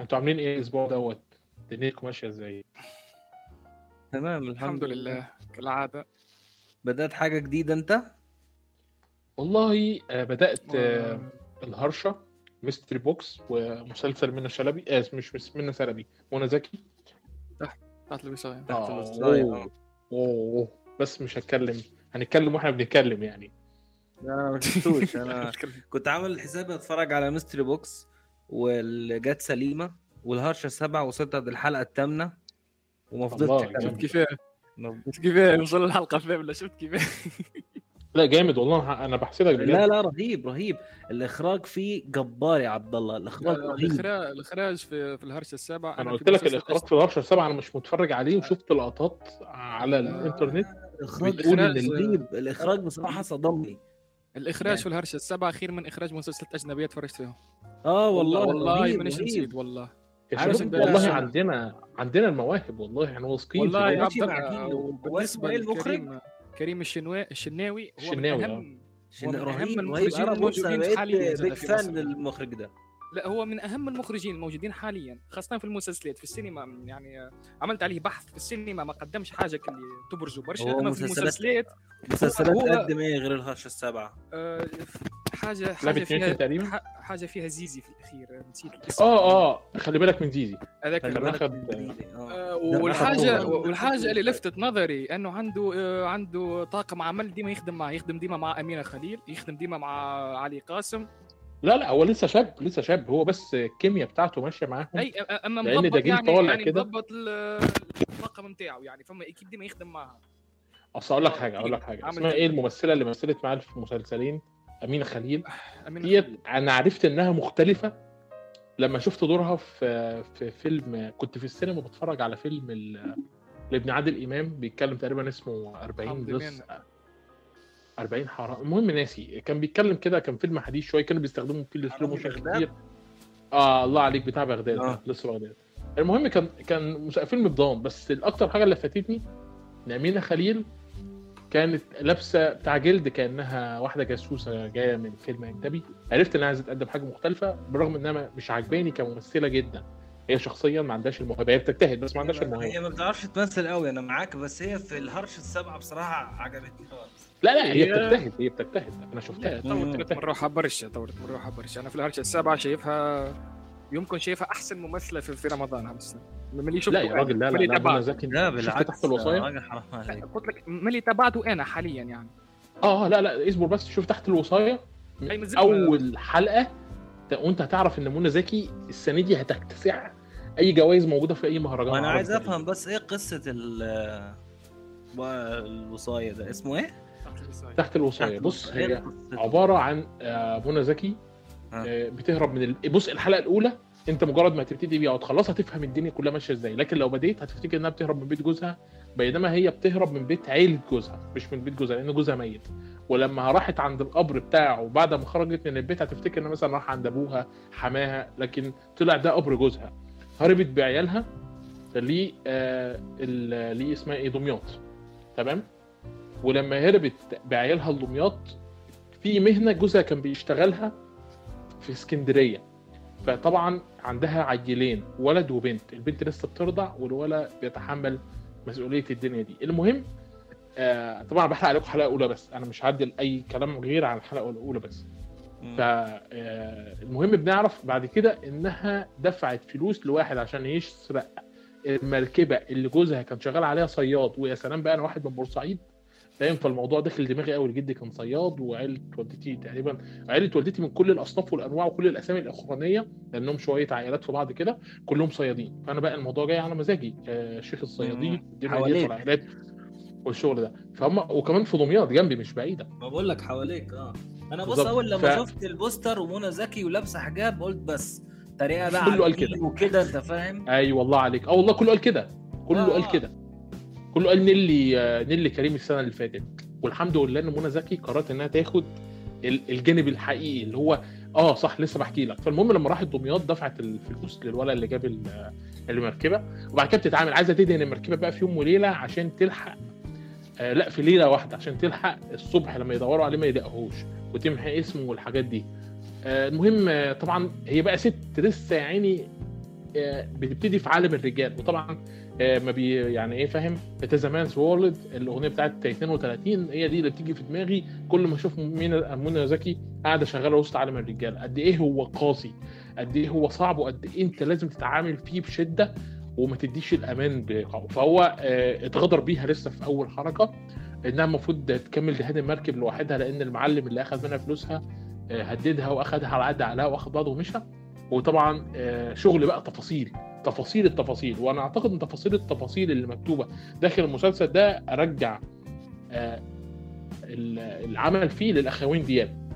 أنتوا عاملين إيه الأسبوع دوت؟ دنيتكم ماشية إزاي؟ تمام الحمد لله. كالعادة. بدأت حاجة جديدة أنت؟ والله آه، بدأت آه، و- الهرشة Mystery Box ومسلسل منى شلبي. آه مش مش منى شلبي منى زكي. تحت الوصاية تحت آه،. آه. أوه بس مش هتكلم. هنتكلم وإحنا بنتكلم يعني. أنا ما شفتوش. أنا كنت عامل حسابي أتفرج على Mystery Box وجت سليمة والهرشة السبعة وصلت عند الحلقة الثامنة وما فضلتش. شفت كيف شفت كيف وصل الحلقة فين؟ ولا شفت كيف لا جامد والله. أنا بحسدك بجد. لا لا رهيب رهيب. الإخراج فيه جبار يا عبد الله. الإخراج رهيب. الإخراج الإخراج في في الهرشة السابعة أنا في قلت لك الإخراج في الهرشه السبعه أنا مش متفرج عليه وشفت لقطات على الإنترنت الإخراج- رهيب الإخراج بصراحة صدمني. الإخراج يعني. في الهرشة السبعة خير من إخراج مسلسلات أجنبية تفرجت فيهم آه والله والله مانيش. نسيت والله والله عندنا عندنا المواهب والله إحنا واثقين في والله يا عبد المخرج؟ لكريم كريم الشنوا الشناوي هو من الشناوي، هو من رهيب المخرجين الموجودين حالياً في فان. للمخرج ده لا هو من أهم المخرجين الموجودين حاليا خاصة في المسلسلات في السينما يعني آه، عملت عليه بحث في السينما ما قدمش حاجة اللي تبرزه. برشا أما في مسلسلات- المسلسلات مسلسلات هو- قدم إيه غير الهرشه السبعه آه، حاجة حاجة فيها تقريبا؟ حاجة فيها زيزي في الأخير آه، نسيت. الاسم آه آه خلي بالك من زيزي. هذاك آه. آه، والحاجة والحاجة اللي لفتت نظري إنه عنده آه، عنده طاقم عمل ديما يخدم معه يخدم ديما مع أمينة خليل يخدم ديما مع علي قاسم. لا لا هو لسه شاب لسه شاب هو بس الكيمياء بتاعته ماشية معاهم أي أما مضبط ده جيل يعني طالع يعني كده. ال- الطاقم نتاعه يعني فما أكيد ديما يخدم معها أصل أقول لك حاجة أقول لك حاجة اسمها. إيه الممثلة اللي مثلت معاه في مسلسلين أمينة خليل أمينة ديت خليل. أنا عرفت إنها مختلفة لما شفت دورها في في فيلم كنت في السينما بتفرج على فيلم لابن عادل إمام بيتكلم تقريبا اسمه 40 حمد لص. 40 حرام المهم ناسي كان بيتكلم كده كان فيلم حديث شوية كانوا بيستخدموا فيه ال slow motion؟ كتير. آه الله عليك بتاع بغداد آه. لسه بغداد. المهم كان كان فيلم بدان بس الأكتر حاجة اللي فاتتني ان امينه خليل كانت لابسة بتاع جلد كأنها واحدة جاسوسة جاية من فيلم أجنبي. عرفت إنها عايزة تقدم حاجة مختلفة بالرغم إنها مش عاجباني كممثلة جدا. هي شخصيا ما عندهاش الموهبه هي بتجتهد بس ما عندهاش هي الموهبه ما بتعرفش تمثل قوي أنا معاك بس هي في الهرشه السبعه بصراحة عجبتني خالص. لا لا هي بتجتهد هي بتجتهد أنا شفتها. طورت من روحها برشا طورت من روحها برشا أنا في الهرشه السابعة شايفها يمكن شايفها أحسن ممثلة في, في رمضان من اللي شفته لا يا أنا، راجل لا لا لا منى. زكي لا بالعكس تحت الوصاية؟ راجل حرام عليك. قلت لك من اللي تابعته أنا حاليا يعني. آه لا لا اصبر بس شوف تحت الوصاية. أول حلقة وأنت هتعرف إن منى زكي السنة دي هتكتسح أي جوائز موجودة في أي مهرجان عربي. عايز. أفهم بس إيه قصة ال الوصاية ده؟ اسمه إيه؟ تحت الوصاية بص. هي؟ عبارة عن آه، منى زكي آه. بتهرب من ال... بص الحلقة الأولى أنت مجرد ما تبتدي بيها وتخلصها تفهم الدنيا كلها ماشية إزاي لكن لو بديت هتفتكر إنها بتهرب من بيت جوزها بينما هي بتهرب من بيت عيلة جوزها مش من بيت جوزها لأن جوزها ميت ولما راحت عند القبر بتاعه وبعد ما خرجت من البيت هتفتكر ان مثلا راح عند أبوها حماها لكن طلع ده قبر جوزها هربت بعيالها ليه آه ليه اسمها إيه دمياط تمام ولما هربت بعيالها لدمياط في مهنة جوزها كان بيشتغلها في اسكندرية. فطبعا عندها عيلين ولد وبنت. البنت لسه بترضع والولد بيتحمل مسؤولية الدنيا دي. المهم آه طبعا بحرق عليكم حلقة أولى بس. أنا مش هعدل أي كلام غير عن الحلقة الأولى بس. فالمهم بنعرف بعد كده إنها دفعت فلوس لواحد عشان يسرق المركبة اللي جوزها كان شغال عليها صياد. ويا سلام بقى أنا واحد من بورسعيد. فاهم فالموضوع داخل دماغي قوي جدي كان صياد وعيلة والدتي تقريبا عيلة والدتي من كل الأصناف والأنواع وكل الأسامي الأخرانية لأنهم شوية عائلات في بعض كده كلهم صيادين. فأنا بقى الموضوع جاي على مزاجي آه شيخ الصيادين والعائلات والشغل ده. فهم وكمان في دمياط جنبي مش بعيدة. ما بقول لك حواليك آه. أنا بص. أول لما ف- شفت البوستر ومنى زكي ولابسة حجاب قلت بس طريقة بقى كله قال كده. وكده أنت فاهم؟ أي والله عليك. آه والله كله قال كده. كله آه. قال كده. كله قال نيلي نيلي كريم السنة اللي فاتت. والحمد لله إن منى زكي قررت إنها تاخد ال- الجانب الحقيقي اللي هو آه صح لسه بحكي لك. فالمهم لما راحت دمياط دفعت الفلوس للولد اللي جاب ال- المركبه وبعد كده بتتعامل عايزة تدهن المركبة بقى في يوم وليلة عشان تلحق آه لا في ليلة واحدة عشان تلحق الصبح لما يدوروا عليه ما يلاقوهوش وتمحي اسمه والحاجات دي. آه المهم آه طبعا هي بقى ست لسه يا عيني آه، بتبتدي في عالم الرجال. وطبعا ما بي يعني إيه فاهم؟ زمان's وورلد الأغنية بتاعت 32 هي دي اللي بتيجي في دماغي كل ما أشوف مين منى زكي قاعدة شغالة وسط عالم الرجال. قد إيه هو قاسي؟ قد إيه هو صعب؟ وقد إيه أنت لازم تتعامل فيه بشدة وما تديش الأمان بقوه فهو آه، اتغدر بيها لسه في أول حركة. إنها المفروض تكمل جهاد المركب لوحدها لأن المعلم اللي أخذ منها فلوسها آه، هددها واخدها على قد عقلها واخد بعضه ومشى. وطبعا آه، شغل بقى تفاصيل. تفاصيل التفاصيل وأنا أعتقد إن تفاصيل التفاصيل اللي مكتوبة داخل المسلسل ده أرجع آه، ال- العمل فيه للأخوين دياب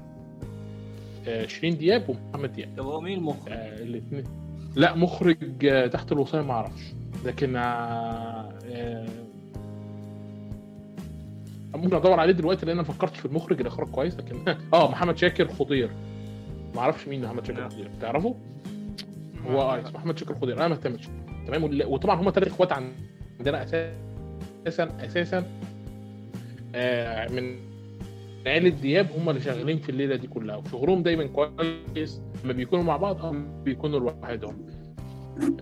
آه، شيرين دياب ومحمد دياب طب هو مين المخرج؟ الاثنين لا مخرج آه، تحت الوصاية ما أعرفش لكن آه، آه، ممكن أدور عليه دلوقتي لأن أنا ما فكرتش في المخرج الإخراج كويس لكن آه محمد شاكر خضير ما أعرفش مين محمد شاكر. خضير تعرفه؟ هو آه اسمه محمد شاكر خضير. أنا ما اهتمتش. تمام؟ وطبعا هم ثلاث إخوات عندنا أساسا أساسا آه من عيلة دياب هم اللي شغالين في الليلة دي كلها. وشغلهم دايما كويس. لما بيكونوا مع بعض آه بيكونوا لوحدهم.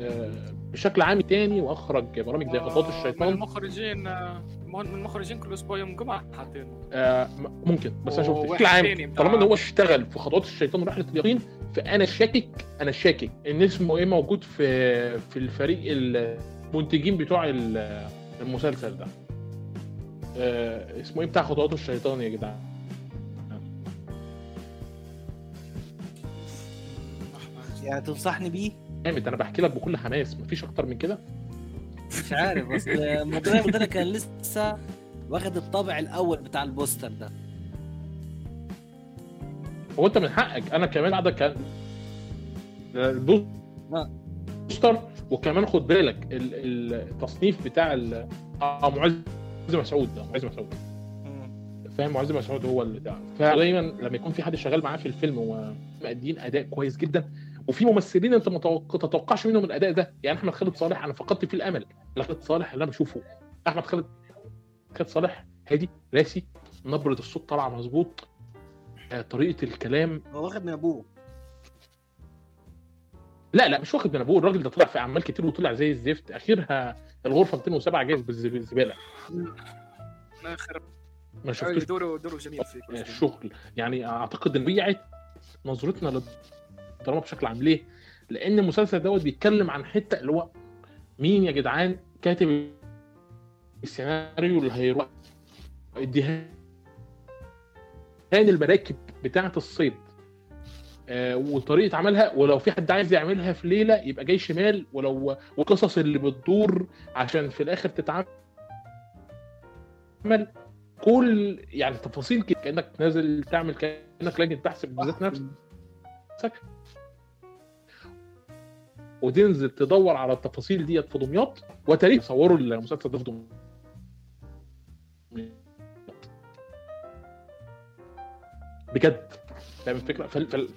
آه بشكل عام تاني وأخرج برامج زي خطوات من الشيطان. المخرجين آه، من المخرجين كل أسبوع يوم جمعة حاطينه. آه م- ممكن بس أنا شفت بشكل عام طالما إن هو اشتغل في خطوات الشيطان ورحلة اليقين فانا شاكك أنا شاكك إن اسمه إيه موجود في في الفريق المنتجين بتوع ال- المسلسل ده. آه اسمه إيه؟ بتاع خطوات الشيطان يا جدعان. يعني تنصحني بيه؟ جامد أنا بحكي لك بكل حماس مفيش أكتر من كده؟ مش عارف اصل الموضوع ده كان لسه واخد الطابع الأول بتاع البوستر ده. هو انت من حقك. أنا كمان قاعدة كان البوستر وكمان خد بالك ال- التصنيف بتاع آه معز مسعود ده معز مسعود. فاهم؟ معز مسعود هو اللي ده. فدايما لما يكون في حد شغال معاه في الفيلم ومأدين أداء كويس جدا وفي ممثلين أنت ما تتوقعش منهم الأداء ده. يعني أحمد خالد صالح أنا فقدت فيه الأمل. خالد صالح اللي أنا بشوفه. أحمد خالد خالد صالح هادي راسي نبرة الصوت طالعة مظبوط. طريقة الكلام. هو واخد من أبوه. لا لا مش واخد من أبوه. الراجل ده طلع في اعمال كتير وطلع زي الزفت. اخرها الغرفة 207 جايز بالز- بالزباله ما شفتوش؟ دوره دوره جميل فيك الشغل يعني أعتقد إن بيعت نظرتنا للدراما بشكل عام. ليه؟ لأن المسلسل دوت بيتكلم عن حتة اللي هو مين يا جدعان كاتب السيناريو اللي هيروح الدهان المراكب بتاعة الصيد. آه وطريقة عملها ولو في حد عايز يعملها في ليلة يبقى جاي شمال ولو والقصص اللي بتدور عشان في الآخر تتعمل. كل يعني تفاصيل كده كأنك نازل تعمل كأنك لجنه تحسب بذات نفسك. وتنزل تدور على التفاصيل ديت في دمياط وتاريخ صوروا المسلسل ده في دمياط. بجد. فاهم الفكرة فال... فال...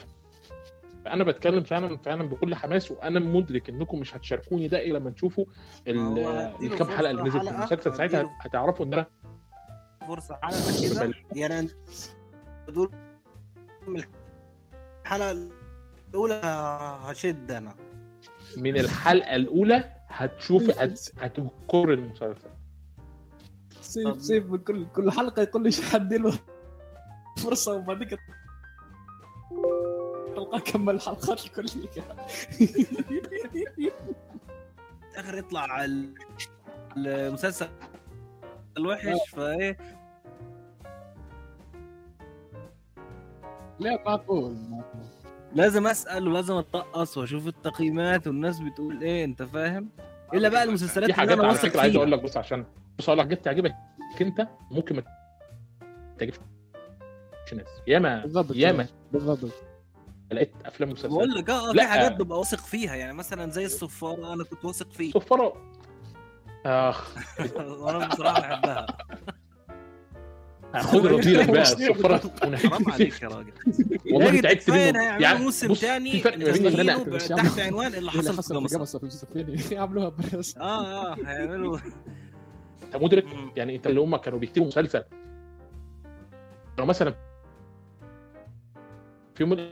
فانا بتكلم فعلا فعلا بكل حماس وأنا مدرك إنكم مش هتشاركوني ده إلا لما تشوفوا الكام حلقة اللي نزلت في المسلسل ساعتها. هتعرفوا إن أنا فرصة حلقة كده. يعني دول الحلقة الأولى هشد أنا. من الحلقة الأولى هتشوف هت... هتذكر المسلسل. سيف سيف من كل كل حلقة يقول لي حد له فرصة وبعدين حلقه كمل الحلقات الكلية. آخر يطلع ال- المسلسل الوحش فإيه. لا معقول معقول. لازم أسأل ولازم اترقص وأشوف التقييمات والناس بتقول إيه أنت فاهم؟ إلا بقى المسلسلات في اللي حاجات أنا على واثق فكرة عايز أقول لك بص عشان بص أقول لك حاجات تعجبك أنت ممكن ما تعجبش. ناس ياما بالضبط ياما. بالضبط. لقيت أفلام بقول ومسلسلات لك آه في. حاجات ببقى واثق فيها يعني مثلا زي الصفاره أنا كنت واثق فيه. صفاره آخ. وأنا بصراحة بحبها. خد رصيدك بقى الصفاره حرام عليك يا راجل. والله يعني تعبت منه. هيعملوا موسم تاني في فرق ما بين إن أنا تحت عنوان اللي حصل في جمصة. في يعملوها بريس آه آه هيعملوا أنت مدرك؟ يعني أنت اللي هم كانوا بيكتبوا مسلسل. لو مثلا في يوم من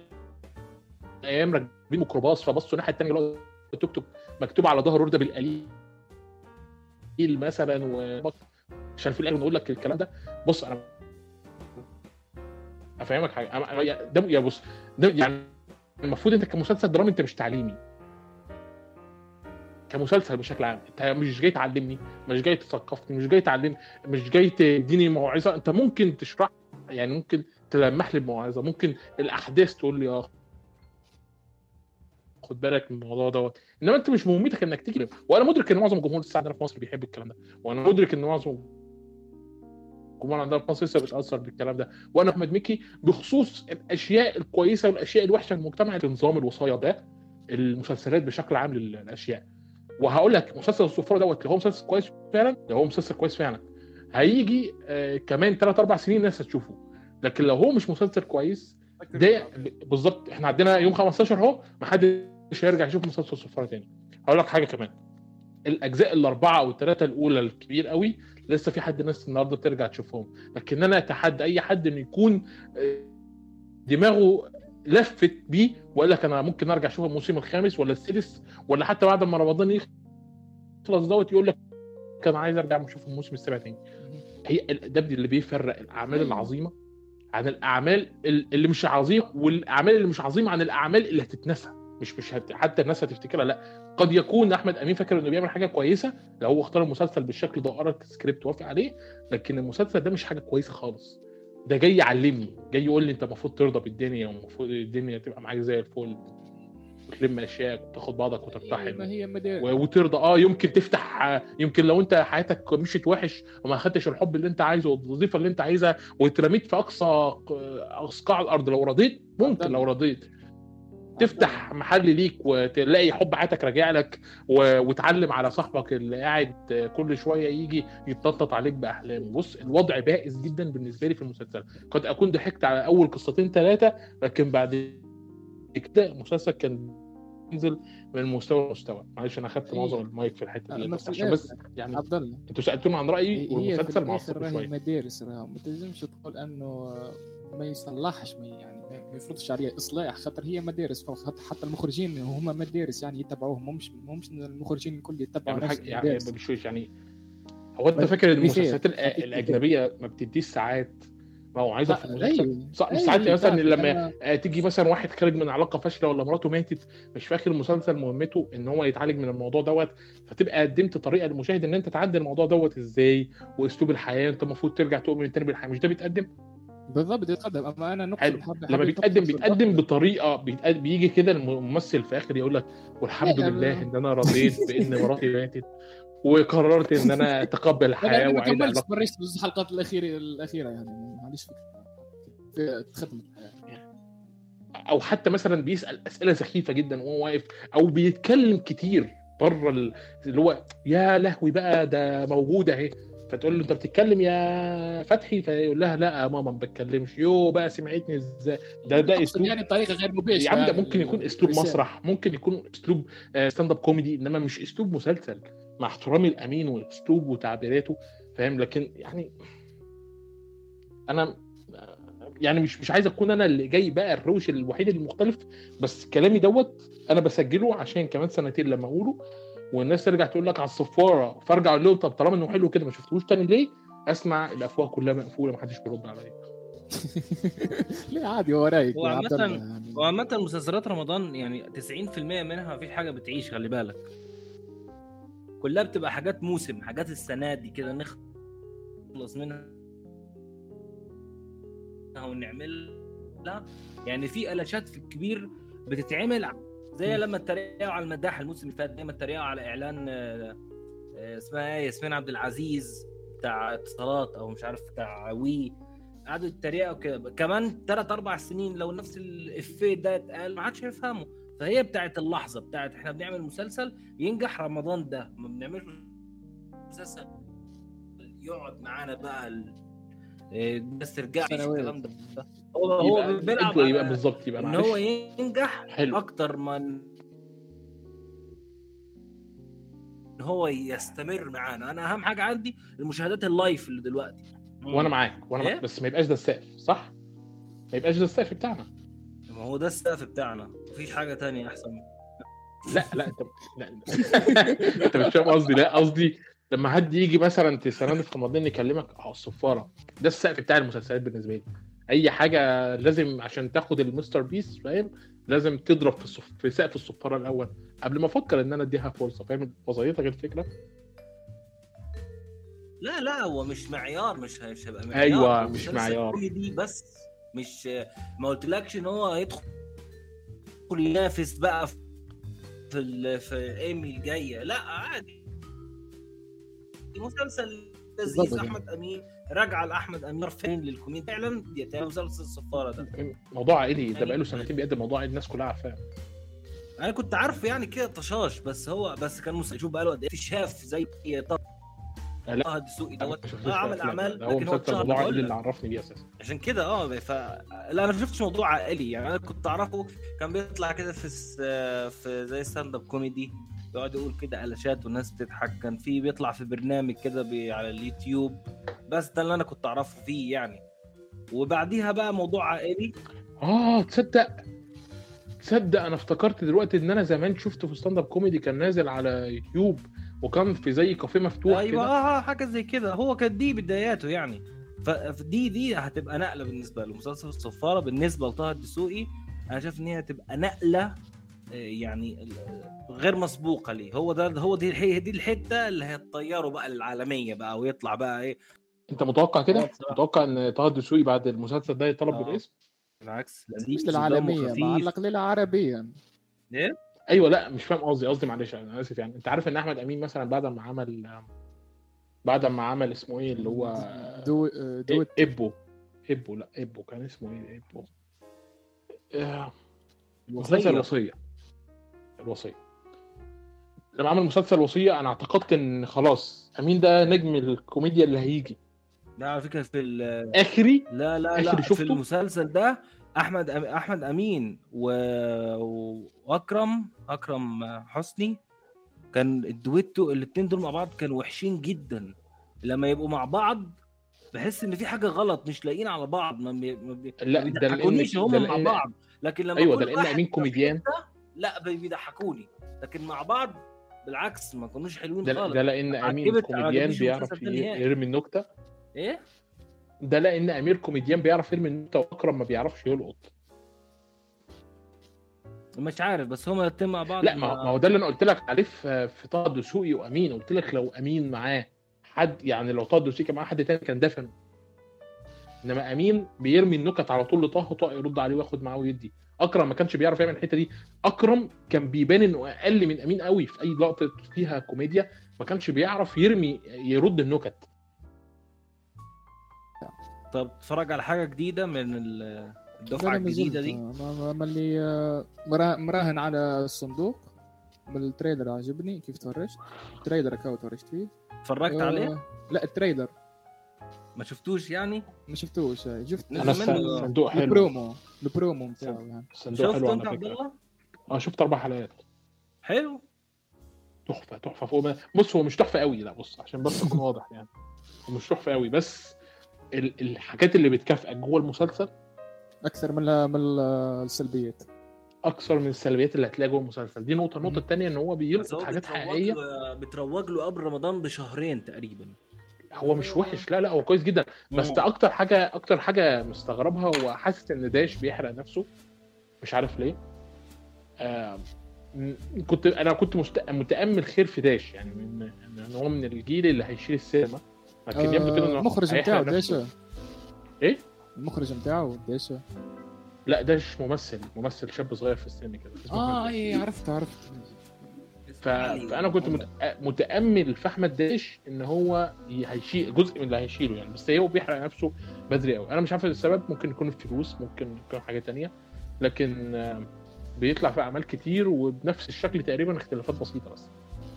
الأيام راكبين ميكروباص فبصوا الناحية الثانية توك توك مكتوب على ظهره رده بالقليل مثلا و عشان في الآخر نقول لك الكلام ده. بص أنا أفهمك حاجة. أنا- ده يا بص ده يعني المفروض أنت كمسلسل درامي أنت مش تعليمي. كمسلسل بشكل عام أنت مش جاي تعلمني مش جاي تثقفني مش جاي تعلمني مش جاي تديني موعظة. أنت ممكن تشرح يعني ممكن تلمح لي بموعظه ممكن الأحداث تقول لي آه خد بالك من الموضوع دوت. إنما أنت مش مهمتك إنك تيجي وأنا مدرك إن معظم الجمهور الساعة عندنا في مصر بيحب الكلام ده. وأنا مدرك إن معظم الجمهور عندنا في مصر لسه بيتأثر بالكلام ده. وأنا أحمد مكي بخصوص الأشياء الكويسة والأشياء الوحشة في المجتمع نظام الوصايه ده المسلسلات بشكل عام للأشياء. وهقول لك مسلسل الصفاره دوت لو هو مسلسل كويس فعلا؟ لو هو مسلسل كويس فعلا. هيجي آه كمان 3 4 سنين الناس هتشوفه. لكن لو هو مش مسلسل كويس ده بالظبط إحنا عندنا يوم 15 اهو ما حدش هيرجع يشوف مسلسل الصفاره تاني. هقول لك حاجة كمان. الأجزاء الأربعة أو الثلاثه الأولى الكبير قوي لسه في حد ناس النهارده بترجع تشوفهم. لكن أنا أتحدى أي حد إنه يكون آه، دماغه لفت بيه وقال لك أنا ممكن أرجع أشوف الموسم الخامس ولا السادس ولا حتى بعد ما رمضان يخلص دوت يقول لك كان عايز أرجع أشوف الموسم السابع تاني. هي ده اللي بيفرق الأعمال العظيمة. عن الأعمال ال- اللي مش عظيمه والأعمال اللي مش عظيمة عن الأعمال اللي هتتنسى. مش مش هت... حتى الناس هتفتكرها لا. قد يكون أحمد أمين فاكر إنه بيعمل حاجة كويسة لو هو اختار المسلسل بالشكل ده وقرا السكريبت وافق عليه لكن المسلسل ده مش حاجة كويسة خالص. ده جاي يعلمني جاي يقول لي أنت المفروض ترضى بالدنيا ومفروض الدنيا تبقى معاك زي الفل. وتلم أشياء وتاخد بعضك ما وترتحل هي مدارس. وترضى. آه يمكن تفتح يمكن لو أنت حياتك مشيت وحش وما خدتش الحب اللي أنت عايزه والوظيفة اللي أنت عايزها واترميت في أقصى أقصى قاع الأرض لو رضيت ممكن لو رضيت. تفتح محل ليك وتلاقي حب حياتك راجع لك. وتعلم على صاحبك اللي قاعد كل شوية يجي يتنطط عليك باحلامه بص الوضع بائس جدا بالنسبة لي في المسلسل. قد أكون ضحكت على أول قصتين ثلاثة لكن بعد كده المسلسل كان ينزل من مستوى لمستوى. معلش أنا أخدت إيه. معظم المايك في الحتة دي بس عشان بس يعني عبد الله. أنتوا سألتوني عن رأيي هي في والمسلسل الآخر معصب راهي شوية. مدارس ما تلزمش تقول إنه ما يصلحش ما يعني ما يفرضش عليه إصلاح. خاطر هي مدارس حتى المخرجين هما مدارس يعني يتبعوهم. مش مش المخرجين الكل يتبعوا يعني يعني بشويش يعني هو أنت فاكر. المسلسلات الأجنبية ما بتديش ساعات ما هو في المسلسل أيوة. صح مش ساعات مثلا تعرف لما أنا- آه، تيجي مثلا واحد خارج من علاقة فاشلة ولا مراته ماتت مش فاكر المسلسل مهمته إن هو يتعالج من الموضوع دوت فتبقى قدمت طريقة للمشاهد إن أنت تعدي الموضوع دوت إزاي وأسلوب الحياة أنت المفروض ترجع تؤمن تاني بالحياة مش ده بيتقدم بالضبط يتقدم أما أنا نقصد حلو. حب- لما بيتقدم بيتقدم. بطريقة بيتقدم بيجي كده الممثل في آخر يقول لك والحمد لله. إن أنا رضيت بإن مراتي ماتت وقررت إن أنا أتقبل الحياة وأعيد علاقتي بريت بس الحلقات الاخيره الأخيرة يعني معليش فكرة. الحياة أو حتى مثلا بيسأل أسئلة سخيفة جدا وهو واقف أو بيتكلم كتير بره ال- اللي هو يا لهوي بقى ده موجود أهي. فتقول له أنت بتتكلم يا فتحي؟ فيقول لها لا يا ماما ما بتكلمش. يو بقى سمعتني إزاي؟ ده ده أسلوب يعني بطريقة غير مباشرة يا عم ده يعني ممكن يكون أسلوب. مسرح ممكن يكون أسلوب stand up comedy إنما مش أسلوب مسلسل. مع احترامي لأمين واسلوبه وتعبيراته فاهم لكن يعني أنا يعني مش مش عايز أكون أنا اللي جاي بقى الروش الوحيد المختلف بس كلامي دوت أنا بسجله عشان كمان سنتين لما أقوله والناس ترجع تقول لك على الصفارة فأرجع أقول لهم طب طالما إنه حلو كده ما شفتوش تاني ليه؟ أسمع الافواه كلها مقفولة ما حدش بيرد عليا لا عادي هو رايق هو عامة- الله يعني. وعامة مسلسلات رمضان يعني 90% منها ما فيش حاجة بتعيش خلي بالك كلها بتبقى حاجات موسم حاجات السنة دي كده نخلص منها ونعملها. يعني في قلاشات في الكبير بتتعمل زي لما اتريقوا على المداح الموسم اللي فات دايما اتريقوا على إعلان آه، اسمها إيه ياسمين عبد العزيز بتاع اتصالات أو مش عارف بتاع وي. قعدوا يتريقوا كده. كمان ثلاث أربع سنين لو نفس الإفيه ده اتقال ما حدش هيفهمه فهي بتاعت اللحظة بتاعت إحنا بنعمل مسلسل ينجح رمضان ده. ما بنعملش مسلسل يقعد معانا بقى ال- إيه، الناس ترجع. الكلام ده؟ هو هو يبقى بيلعب يبقى بالظبط يبقى إن هو ينجح حلو. أكتر من إن هو يستمر معانا. أنا أهم حاجة عندي المشاهدات اللايف اللي دلوقتي. وأنا معاك وأنا إيه؟ معاك بس ما يبقاش ده السقف صح؟ ما يبقاش ده السقف بتاعنا. ما هو ده السقف بتاعنا. مفيش حاجة تانية أحسن. لا لا أنت لا أنت مش فاهم قصدي. لا قصدي لما حد يجي مثلا تسالني في رمضان يكلمك آه الصفاره ده السقف بتاع المسلسلات بالنسبة لي. أي حاجة لازم عشان تاخد ال masterpiece فاهم؟ لازم تضرب في الصف... في سقف الصفارة الأول قبل ما أفكر إن أنا أديها فرصة فاهم؟ وظيفتك الفكرة. لا لا هو مش معيار مش هيبقى معيار. أيوة، هو مش معيار. كوميدي بس. مش ما قلتلكش إن هو هيدخل ينافس بقى في ال... في إيمي الجاية. لا عادي. مسلسل لذيذ. أحمد أمين. راجعة لأحمد أمين. فين للكوميديا؟ فعلا دي ده مسلسل الصفارة ده. موضوع عائلي ده يعني- بقاله سنتين بيقدم موضوع عائلي الناس كلها عارفاه. أنا كنت عارفه يعني كده طشاش بس هو بس كان مسلسل. شوف بقاله قد إيه. شاف زي طه لا. الدسوقي أنا دوت. آه عمل. أعمال هو لكن هو مسلسل اتشهر موضوع عائلي. اللي عرفني بيه أساسا. عشان كده آه ف لا أنا ما شفتش موضوع عائلي. يعني أنا كنت أعرفه كان بيطلع كده في س... في زي stand up comedy يقعد يقول كده قلشات والناس بتضحك. كان في بيطلع في برنامج كده بي... على اليوتيوب. بس ده اللي أنا كنت أعرفه فيه يعني. وبعديها بقى موضوع عائلي. آه تصدق! تصدق أنا افتكرت دلوقتي إن أنا زمان شفته في stand up comedy كان نازل على يوتيوب وكان في زي كافيه مفتوح أيوه كده. آه آه، حاجة زي كده. هو كانت دي بداياته يعني. فدي دي هتبقى نقلة بالنسبة له مسلسل الصفارة. بالنسبة لطه الدسوقي أنا شايف إن هي هتبقى نقلة آه، يعني غير مسبوقة ليه. هو ده هو دي هي دي الحتة اللي هتطيره بقى للعالميه بقى ويطلع بقى إيه. أنت متوقع كده. متوقع إن طه الدسوقي بعد المسلسل ده يطلب آه. بالاسم بالعكس مش للعالمية خفيف. معلق للعربية. إيه؟ أيوه لا مش فاهم قصدي قصدي معلش أنا آسف يعني. أنت عارف إن أحمد أمين مثلا بعد ما عمل بعد ما عمل اسمه إيه اللي هو دو دو إيه- ابو ابو لا ابو كان اسمه إيه؟ ابو آه، مسلسل الوصية. الوصية. الوصيه لما عمل مسلسل الوصيه أنا اعتقدت إن خلاص أمين ده نجم الكوميديا اللي هيجي. لا على فكرة في آخري؟ لا لا لا في شفته؟ المسلسل ده أحمد أم... أحمد أمين و... وأكرم أكرم حسني كان الدويتو الاثنين دول مع بعض كانوا وحشين جدا. لما يبقوا مع بعض بحس إن في حاجة غلط مش لاقيين على بعض ما, بي... ما, بي... لا ما ده لأن بيضحكونيش هم مع بعض. لكن لما أيوه ده لأن امين في كوميديان لا بي- بيضحكوني. لكن مع بعض بالعكس ما كانوش حلوين خالص. ده لأن امين كوميديان بيعرف. يرمي النكتة. إيه؟ ده لأن أمير كوميديان بيعرف يرمي النكته واكرم ما بيعرفش يلقط. مش عارف بس هما الاثنين مع بعض لا ما ما هو ده اللي أنا قلت لك عليه في طه الدسوقي وأمين. قلت لك لو أمين معاه حد يعني لو طه الدسوقي كان معاه حد تاني كان دفن إنما أمين بيرمي النكت على طول لطه طه يرد عليه وياخد معاه ويدي. أكرم ما كانش بيعرف يعمل الحتة دي. أكرم كان بيبان إنه أقل من أمين قوي في أي لقطة فيها كوميديا. ما كانش بيعرف يرمي يرد النكت. طب اتفرج على حاجة جديدة من ال- الدفعة الجديدة دي؟ ما اللي آه، مرا- مراهن على الصندوق. بال trailer عجبني كيف تفرجت؟ ال trailer كاو تفرجت فيه. اتفرجت آه، عليه لا ال trailer. ما شفتوش يعني؟ ما شفتوش. آه، شفت أنا الصندوق حلو البرومو. البرومو بتاعه يعني. الصندوق حلو شفته أنت عبد فكرة. الله؟ آه شفت أربع حلقات. حلو. تحفة تحفة. فوق بص هو مش تحفة قوي لا بص عشان بس أكون واضح يعني. هو مش تحفة قوي بس الحاجات اللي بتكافئك جوه المسلسل؟ أكثر من ال- من ال- السلبيات. أكثر من السلبيات اللي هتلاقيها جوه المسلسل. دي نقطة. النقطة الثانية إن هو بيلقط حاجات بتروج حقيقية. بتروج له قبل رمضان بشهرين تقريبا. هو مش وحش. لا لا هو كويس جدا. بس. ده أكتر حاجة أكتر حاجة مستغربها هو حاسس إن داش بيحرق نفسه. مش عارف ليه. آه كنت أنا كنت متأمل خير في داش يعني من ان هو من الجيل اللي هيشيل السينما. لكن يبدو كده آه، انه المخرج هيحرق بتاعه. ديشا إيه؟ المخرج بتاعه ديشا لا داش ممثل. ممثل شاب صغير في السن كده. آه اي. عرفت عرفت ف... فأنا كنت مت... متأمل في أحمد داش إن هو هيشيل جزء من اللي هيشيله يعني. بس هو بيحرق نفسه بدري قوي أنا مش عارف السبب. ممكن يكون الفلوس ممكن يكون حاجة تانية. لكن آه، بيطلع في أعمال كتير وبنفس الشكل تقريبا اختلافات بسيطة بس.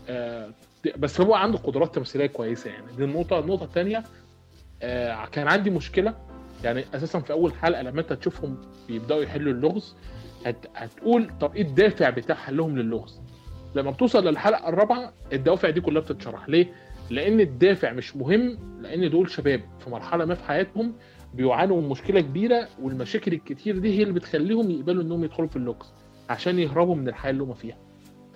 آه، بس هو عنده قدرات تمثيلية كويسة يعني. دي النقطة. النقطة الثانية كان عندي مشكلة. يعني أساسا في أول حلقة لما أنت تشوفهم بيبدأوا يحلوا اللغز هت... هتقول طب إيه الدافع بتاع حلهم للغز لما بتوصل للحلقة الرابعة الدوافع دي كلها بتتشرح. ليه؟ لأن الدافع مش مهم لأن دول شباب في مرحلة ما في حياتهم بيعانوا من مشكلة كبيرة والمشاكل الكتير دي هي اللي بتخليهم يقبلوا إنهم يدخلوا في اللغز عشان يهربوا من الحياة اللي هم فيها.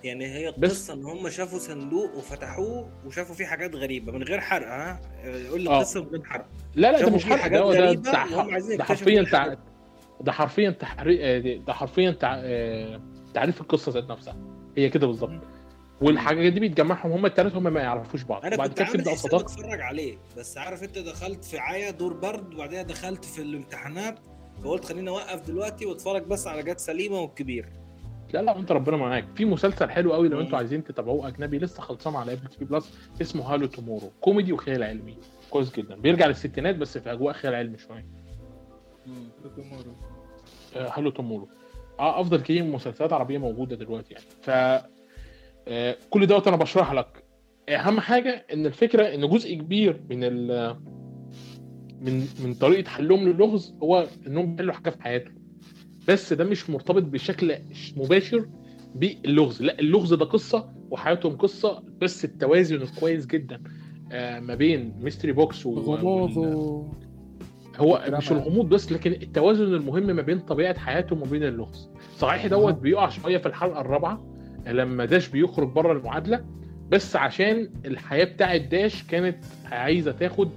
يعني هي بس- القصة إن هم شافوا صندوق وفتحوه وشافوا فيه حاجات غريبة من غير حرق ها؟ يقول لي آه. القصة من غير حرق. لا لا ده مش حرق ده ده عايزين ده يكتشفوا حرفيا. ده حرفيا تحري... ده حرفيا تع... آه، تعريف القصة ذات نفسها. هي كده بالظبط. والحاجات دي بتجمعهم هم الثلاثه هم ما يعرفوش بعض. أنا كنت كده عامل تبدا حساب صداقه أتفرج عليه. بس عارف أنت دخلت في عيا دور برد وبعدين دخلت في الامتحانات فقلت خليني أوقف دلوقتي وأتفرج بس على جت سليمة والكبير. لا لا انت ربنا معاك. في مسلسل حلو قوي لو. أنتوا عايزين تتابعوه أجنبي لسه خلصان على Apple TV Plus اسمه Hello Tomorrow كوميدي وخيال علمي. كويس جدا. بيرجع للستينات بس في أجواء خيال علمي شوية. آه، Hello Tomorrow آه أفضل كتير من مسلسلات عربية موجودة دلوقتي يعني. ف آه، كل دوت أنا بشرح لك. أهم حاجة إن الفكرة إن جزء كبير من ال من من طريقة حلهم للغز هو إنهم بيحلوا حاجة في حياتهم. بس ده مش مرتبط بشكل مباشر باللغز لا اللغز ده قصة وحياتهم قصة بس التوازن الكويس جدا آه، ما بين mystery box و وال-. هو. مش الغموض بس لكن التوازن المهم ما بين طبيعة حياتهم وبين اللغز صحيح دوت. بيقع شوية في الحلقة الرابعة لما داش بيخرج بره المعادلة بس عشان الحياة بتاعت داش كانت عايزة تاخد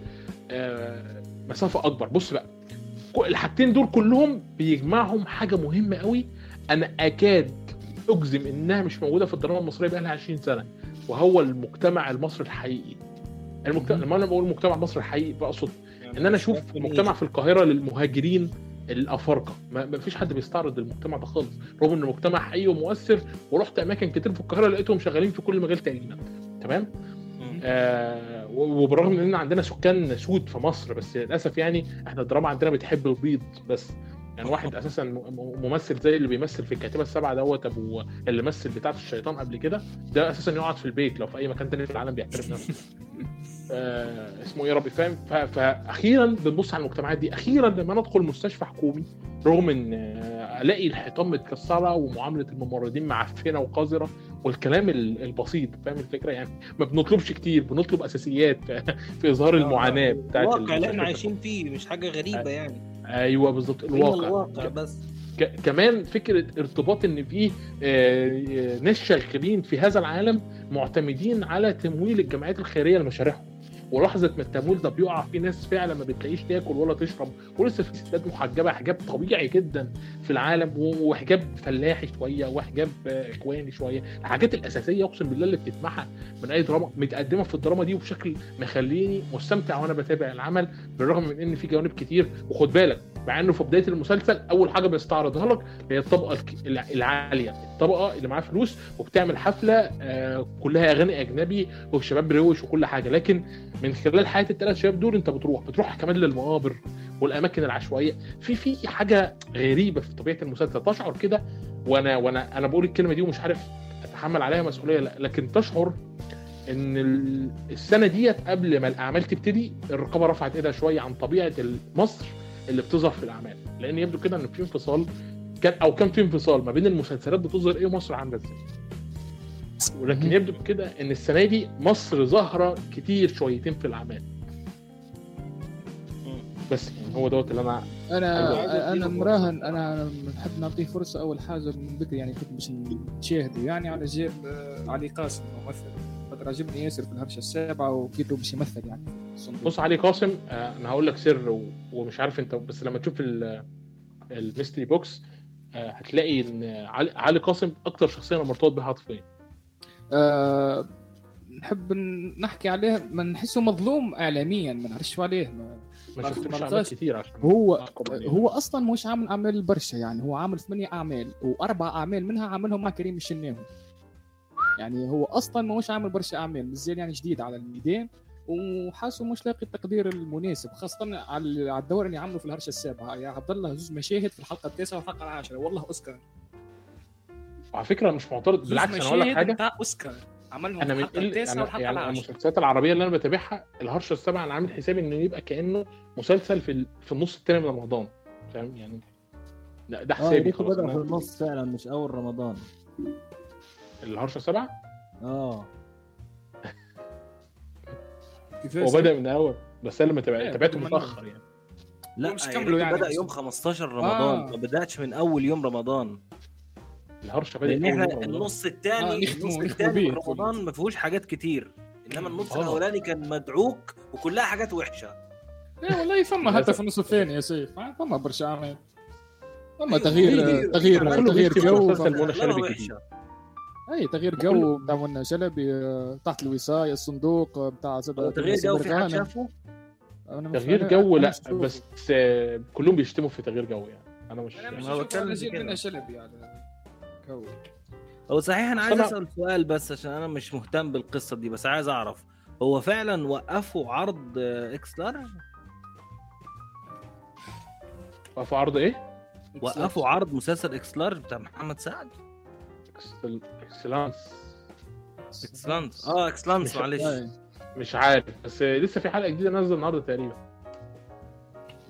آه، مسافة أكبر بص بقى الحاجتين دول كلهم بيجمعهم حاجة مهمة قوي. أنا أكاد أجزم إنها مش موجودة في الدراما المصرية بقى لها 20 سنة وهو المجتمع المصري الحقيقي. المجتمع لما أنا بقول المجتمع المصري الحقيقي بقصد إن أنا أشوف مجتمع في القاهرة للمهاجرين الأفارقة. ما فيش حد بيستعرض المجتمع ده خالص رغم انه مجتمع حقيقي ومؤثر. ورحت أماكن كتير في القاهرة لقيتهم شغالين في كل مجال تقريبا. تمام؟ آه وبالرغم إن عندنا سكان سود في مصر بس للأسف يعني إحنا الدراما عندنا بتحب البيض بس. يعني واحد أساسا ممثل زي اللي بيمثل في الكاتبة السبعه دوت أبو اللي مثل بتاعة الشيطان قبل كده ده أساسا يقعد في البيت لو في أي مكان تاني في العالم بيحترم نفسه. آه اسمه إيه يا ربي؟ فاهم؟ فاخيرا بنبص على المجتمعات دي أخيرا لما ندخل مستشفى حكومي رغم إن آه، ألاقي الحيطان متكسرة ومعاملة الممرضين معفنة وقذرة والكلام ال- البسيط فاهم الفكرة؟ يعني ما بنطلبش كتير بنطلب أساسيات في إظهار المعاناة بتاعت الواقع اللي. إحنا عايشين فيه مش حاجة غريبة يعني. أيوه بالظبط. الواقع. الواقع بس. كمان فكرة ارتباط إن في آه، ناس شغالين في هذا العالم معتمدين على تمويل الجمعيات الخيرية لمشاريعهم. ولحظة ما التمويل ده بيقع في ناس فعلا ما بتلاقيش تاكل ولا تشرب ولسه في ستات محجبة حجاب طبيعي جدا في العالم وحجاب فلاحي شوية وحجاب إخواني شوية. الحاجات الأساسية أقسم بالله اللي بتتمحى من أي دراما متقدمة في الدراما دي وبشكل مخليني مستمتع وأنا بتابع العمل بالرغم من إن في جوانب كتير. وخد بالك مع إنه في بداية المسلسل أول حاجة بيستعرضها لك هي الطبقة العالية. الطبقة اللي معاها فلوس وبتعمل حفلة آه، كلها أغاني أجنبي والشباب روش وكل حاجة. لكن من خلال حياة الثلاث شباب دول أنت بتروح بتروح كمان للمقابر والأماكن العشوائية. في في حاجة غريبة في طبيعة المسلسل. تشعر كده وأنا وأنا أنا بقول الكلمة دي ومش عارف أتحمل عليها مسؤولية لكن تشعر إن ال- السنة ديت قبل ما الأعمال تبتدي الرقابة رفعت إيدها شوية عن طبيعة مصر. اللي بتظهر في الأعمال. لأن يبدو كده ان في انفصال كان أو كان في انفصال ما بين المسلسلات بتظهر إيه ومصر عاملة إزاي. ولكن. يبدو كده إن السنة دي مصر ظاهرة كتير شويتين في الأعمال. بس يعني هو دوت اللي أنا أنا أنا. مراهن أنا بنحب نعطيه فرصة أول حاجة من بكري يعني كنت باش نشاهده يعني على جيب آه، علي قاسم ممثل. خاطر عجبني ياسر في الهرشة السابعة وكيف باش يمثل يعني. الصندوق. بص علي قاسم آه، أنا هقول لك سر و... ومش عارف أنت بس لما تشوف ال- ال mystery box آه، هتلاقي إن علي, علي قاسم أكتر شخصية أنا مرتبط بيها عاطفيا أه نحب نحكي عليه ما نحسه مظلوم اعلاميا ما نعرفش عليه ما ما شفتوش ما أعمال. كتير عشان هو. هو أصلا مش عامل أعمال برشا يعني هو عامل ثمانية أعمال وأربع أعمال منها عاملهم مع كريم الشناوي يعني هو أصلا مش عامل برشا أعمال مازال يعني جديد على الميدان وحاسه مش لاقي التقدير المناسب خاصة على على الدور اللي عمله في الهرشه السابعه يا عبد الله زوج مشاهد في الحلقة التاسعة والحلقة العاشرة. والله أوسكار. على فكرة مش معترض. بالعكس أنا أقول لك حاجة. بتاع أوسكار. عملهم أنا من. التاسعة أنا والحلقة يعني العاشرة. المسلسلات العربية اللي أنا بتابعها الهرشه السبعه أنا عامل حسابي إنه يبقى كأنه مسلسل في ال... في النص الثاني من رمضان. فاهم؟ يعني لا ده آه حسابي خلاص. بدأ في. النص فعلا مش أول رمضان. الهرشه السبعه آه. هو بدأ من الأول بس أنا لما إيه، تابعته متأخر يعني لا مش يعني كملوا يعني يعني بدا. يوم 15 رمضان آه. ما بداتش من أول يوم رمضان الهرشة بدأت لأن إحنا. النص آه، الثاني نختموا- النص الثاني من. رمضان ما فيهوش حاجات كتير إنما النص آه. الأولاني كان مدعوك وكلها حاجات وحشة إيه والله فما حتى. في النص الثاني يا سيف فما برشا اعمال فما أيوة، تغيير كتير. تغيير تغيير بيكتب جو أي تغيير جو بتاع منى شلبي آه، تحت الوصايه الصندوق آه، بتاع تغيير جو في حد. شافه؟ تغيير جو لا. بس آه، كلهم بيشتموا في تغيير جو يعني. أنا مش أنا مش هو. منى شلبي يعني. كوي. هو صحيح أنا عايز أسأل سؤال بس عشان أنا مش مهتم بالقصة دي بس عايز أعرف هو فعلا وقفوا عرض إكس لارج في عرض إيه؟ وقفوا عرض مسلسل إكس لارج بتاع محمد سعد؟ اكسلانس اكسلانس آه اكسلانس مش- معلش. مش عارف بس لسه في حلقة جديدة نازلة النهارده تقريبا.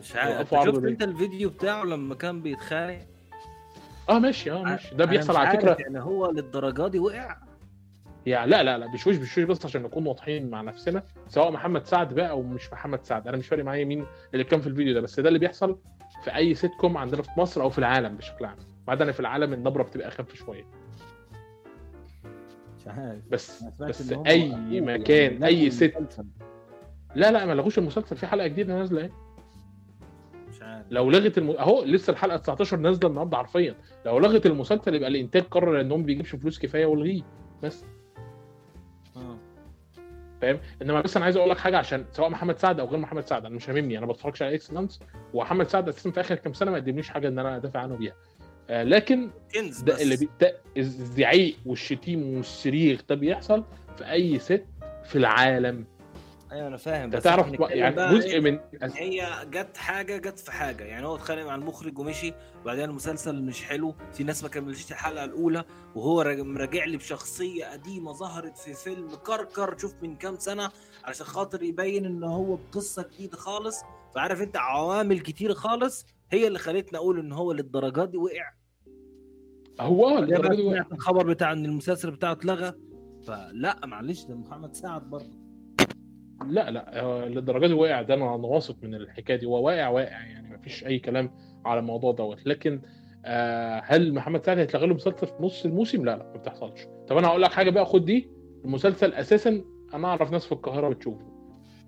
مش عارف. شفت؟ أنت الفيديو بتاعه لما كان بيتخانق؟ آه ماشي آه ماشي. ده بيحصل مش على عارف فكرة. يعني هو للدرجة دي وقع؟ يعني لا لا لا بشويش بشويش بس عشان نكون واضحين مع نفسنا. سواء محمد سعد بقى أو مش محمد سعد. أنا مش فارق معايا مين اللي كان في الفيديو ده بس ده اللي بيحصل في أي سيت كوم عندنا في مصر أو في العالم بشكل عام. ما عدا في العالم النبرة بتبقى أخف شوية. مش عارف. بس بس أي وقفوه، مكان يعني أي ست. المسلسل. لا لا ما لغوش المسلسل. في حلقة جديدة نازلة أهي. مش عارف. لو لغت الم... أهو لسه الحلقة 19 نازلة النهارده حرفيا. لو لغت المسلسل يبقى الإنتاج قرر ان هو ما بيجيبش فلوس كفاية والغيه بس. آه. فاهم؟ إنما بس أنا عايز أقول لك حاجة عشان سواء محمد سعد أو غير محمد سعد أنا مش هاممني. أنا ما بتفرجش على إكس لانس ومحمد سعد أساسا في آخر كام سنة ما قدمليش حاجة إن أنا أدافع عنه بيها. لكن كنز ده اللي الزعيق والشتيم والصريخ ده بيحصل في أي ست في العالم. أيوه أنا فاهم أنت تعرف يعني جزء إيه؟ من هي جت حاجة جت في حاجة. يعني هو اتخانق مع المخرج ومشي وبعدين المسلسل مش حلو. في ناس ما كملتش الحلقة الأولى وهو راج- مراجع لي بشخصية قديمة ظهرت في فيلم كركر شوف من كام سنة علشان خاطر يبين إن هو بقصة جديدة خالص. فعارف أنت عوامل كتير خالص هي اللي خلتني أقول إن هو للدرجات دي وقع. هو الخبر بتاع إن المسلسل بتاعه اتلغى فلا معلش ده محمد سعد برضه. لا لا آه، للدرجه دي واقع ده أنا واثق من الحكاية دي هو واقع واقع يعني ما فيش أي كلام على الموضوع دوت. لكن آه هل محمد سعد هيتلغى له مسلسل في نص الموسم؟ لا لا ما بتحصلش. طب أنا هقول لك حاجة بقى خد دي. المسلسل أساسا أنا أعرف ناس في القاهرة بتشوفه.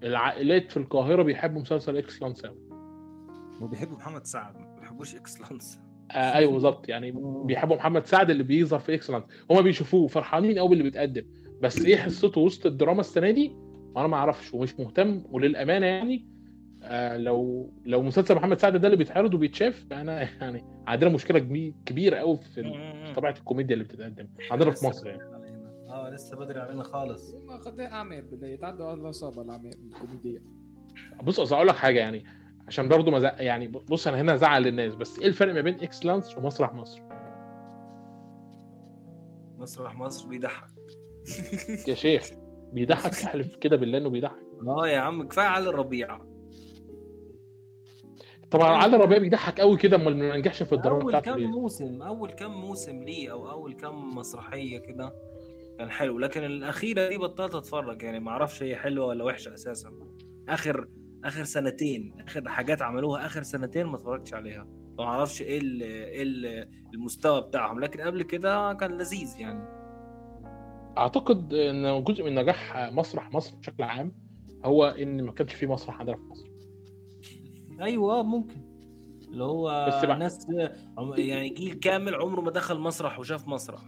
العائلات في القاهرة بيحبوا مسلسل إكس لانس قوي وبيحبوا محمد سعد ما بيحبوش اكسلانس آه أيوه بالظبط. يعني بيحبوا محمد سعد اللي بيظهر في إكسلانس هما بيشوفوه فرحانين قوي باللي بيتقدم. بس إيه حصته وسط الدراما السنة دي؟ أنا ما أعرفش ومش مهتم. وللأمانة يعني آه لو لو مسلسل محمد سعد ده اللي بيتعرض وبيتشاف فانا يعني عندنا مشكلة كبي- كبيرة قوي في طبيعة الكوميديا اللي بتتقدم. عندنا في مصر. يعني آه لسه بدري علينا خالص. إيه أعمال يتعدوا على الأصابع الأعمال الكوميدية. بص اصل أقول لك حاجة يعني. عشان برضو ما زق- يعني بص أنا هنا زعل الناس بس إيه الفرق ما بين إكس لانس ومسرح مصر؟ مسرح مصر بيضحك. يا شيخ بيضحك أحلف كده بالله إنه بيضحك. آه يا عم كفاية علي الربيع. طبعا علي ربيع بيضحك قوي كده أمال ما ننجحش في الدراما أول كام؟ موسم أول كام موسم ليه أو أول كام مسرحية كده كان حلو. لكن الأخيرة دي بطلت أتفرج يعني ما أعرفش هي حلوة ولا وحشة أساسا. آخر آخر سنتين آخر حاجات عملوها آخر سنتين ما اتفرجتش عليها. ما أعرفش إيه إيه ال- المستوى بتاعهم. لكن قبل كده كان لذيذ يعني. أعتقد إن جزء من نجاح مسرح مصر بشكل عام هو إن ما كانش في مسرح عندنا في مصر. أيوه ممكن. اللي هو بس بقى- ناس يعني جيل كامل عمره ما دخل مسرح وشاف مسرح.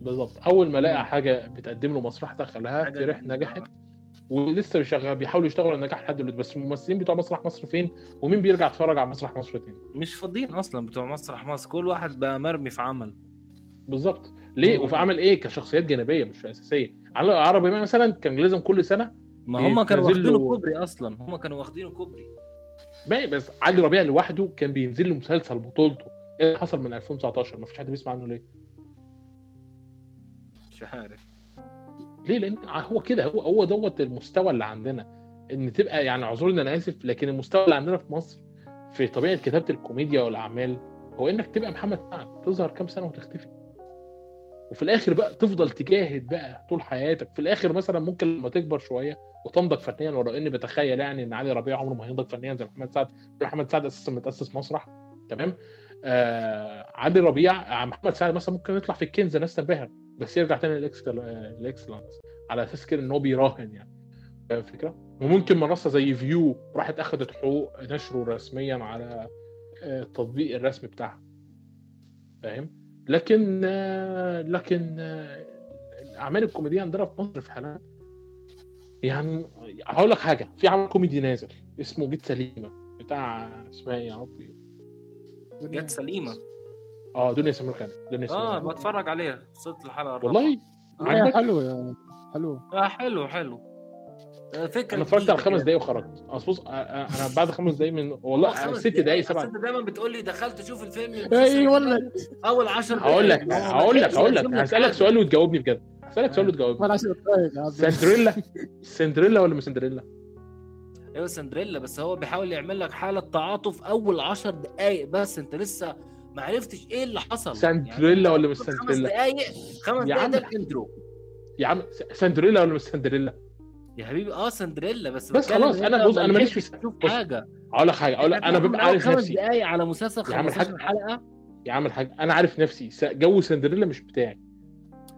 بالظبط. أول ما لقى حاجة بتقدم له مسرح دخلها فرح. نجحت ولسه بيشغل بيحاولوا يشتغلوا على النجاح لحد دلوقتي. بس الممثلين بتوع مسرح مصر فين؟ ومين بيرجع يتفرج على مسرح مصر تاني؟ مش فاضيين أصلا بتوع مسرح مصر. كل واحد بقى مرمي في عمل. بالظبط. ليه؟ وفي عمل إيه؟ كشخصيات جانبية مش أساسية. على عربي مثلا كان لازم كل سنة ما هم كانوا واخدينه كوبري أصلا. هم كانوا واخدينه كوبري. باقي بس علي ربيع لوحده كان بينزل له مسلسل بطولته. إيه اللي حصل من 2019 ما فيش حد بيسمع عنه ليه؟ مش عارف. ليه؟ لأن هو كده هو هو دوت المستوى اللي عندنا. إن تبقى يعني اعذرني أنا آسف لكن المستوى اللي عندنا في مصر في طبيعة كتابة الكوميديا والأعمال هو إنك تبقى محمد سعد تظهر كام سنة وتختفي. وفي الآخر بقى تفضل تجاهد بقى طول حياتك. في الآخر مثلا ممكن لما تكبر شوية وتنضج فنيا ولو اني بتخيل يعني إن علي ربيع عمره ما هينضج فنيا زي محمد سعد. محمد سعد أساسا متأسس مسرح. تمام؟ آه علي ربيع آه، محمد سعد مثلا ممكن يطلع في الكنز الناس تنبهر. بس يرجع تاني للإكسلانس. على أساس كده إن هو بيراهن يعني. فاهم الفكرة؟ وممكن منصة زي Viu راحت اخذت حقوق نشره رسميا على آه، التطبيق الرسمي بتاعها. فاهم؟ لكن آه، لكن آه، الاعمال الكوميديه عندنا في مصر في حالات يعني هقول لك حاجة. في عمل كوميدي نازل اسمه جيت سليمة بتاع اسمها إيه يا ربي؟ جت سليمة. آه دنيا سمير غانم دنيا سمير آه. بتفرج عليها. وصلت الحلقة الرابعة. والله؟ عندك؟ حلو يا حلو. آه حلو حلو. آه، فكرة أنا اتفرجت على خمس دقايق وخرجت. اصل بص آه، آه، أنا بعد خمس دقايق من والله ست دقايق. سبع أنت دايما بتقول لي دخلت أشوف الفيلم اي والله أول 10 هقول لك هقول لك هقول لك. هسألك سؤال وتجاوبني بجد. هسألك سؤال وتجاوبني. ولا 10 دقائق يا عبد سندريلا؟ سندريلا ولا مش سندريلا؟ أيوه سندريلا بس هو بيحاول يعمل لك حالة تعاطف أول 10 دقائق بس. أنت لسه ما عرفتش إيه اللي حصل. سندريلا ولا مش خمس سندريلا؟ دقائق خمس يا دقائق عم. ده الإنترو. يا عم س- سندريلا ولا مش سندريلا؟ يا حبيبي آه سندريلا بس بس خلاص، أنت بص، ما أنا ماليش في حاجة. أقول لك حاجة أقول أنا ببقى عارف خمس نفسي. دقائق على مسلسل يا عم الحاج. 15 حلقة؟ يا عم الحاج أنا عارف نفسي. جو سندريلا مش بتاعي.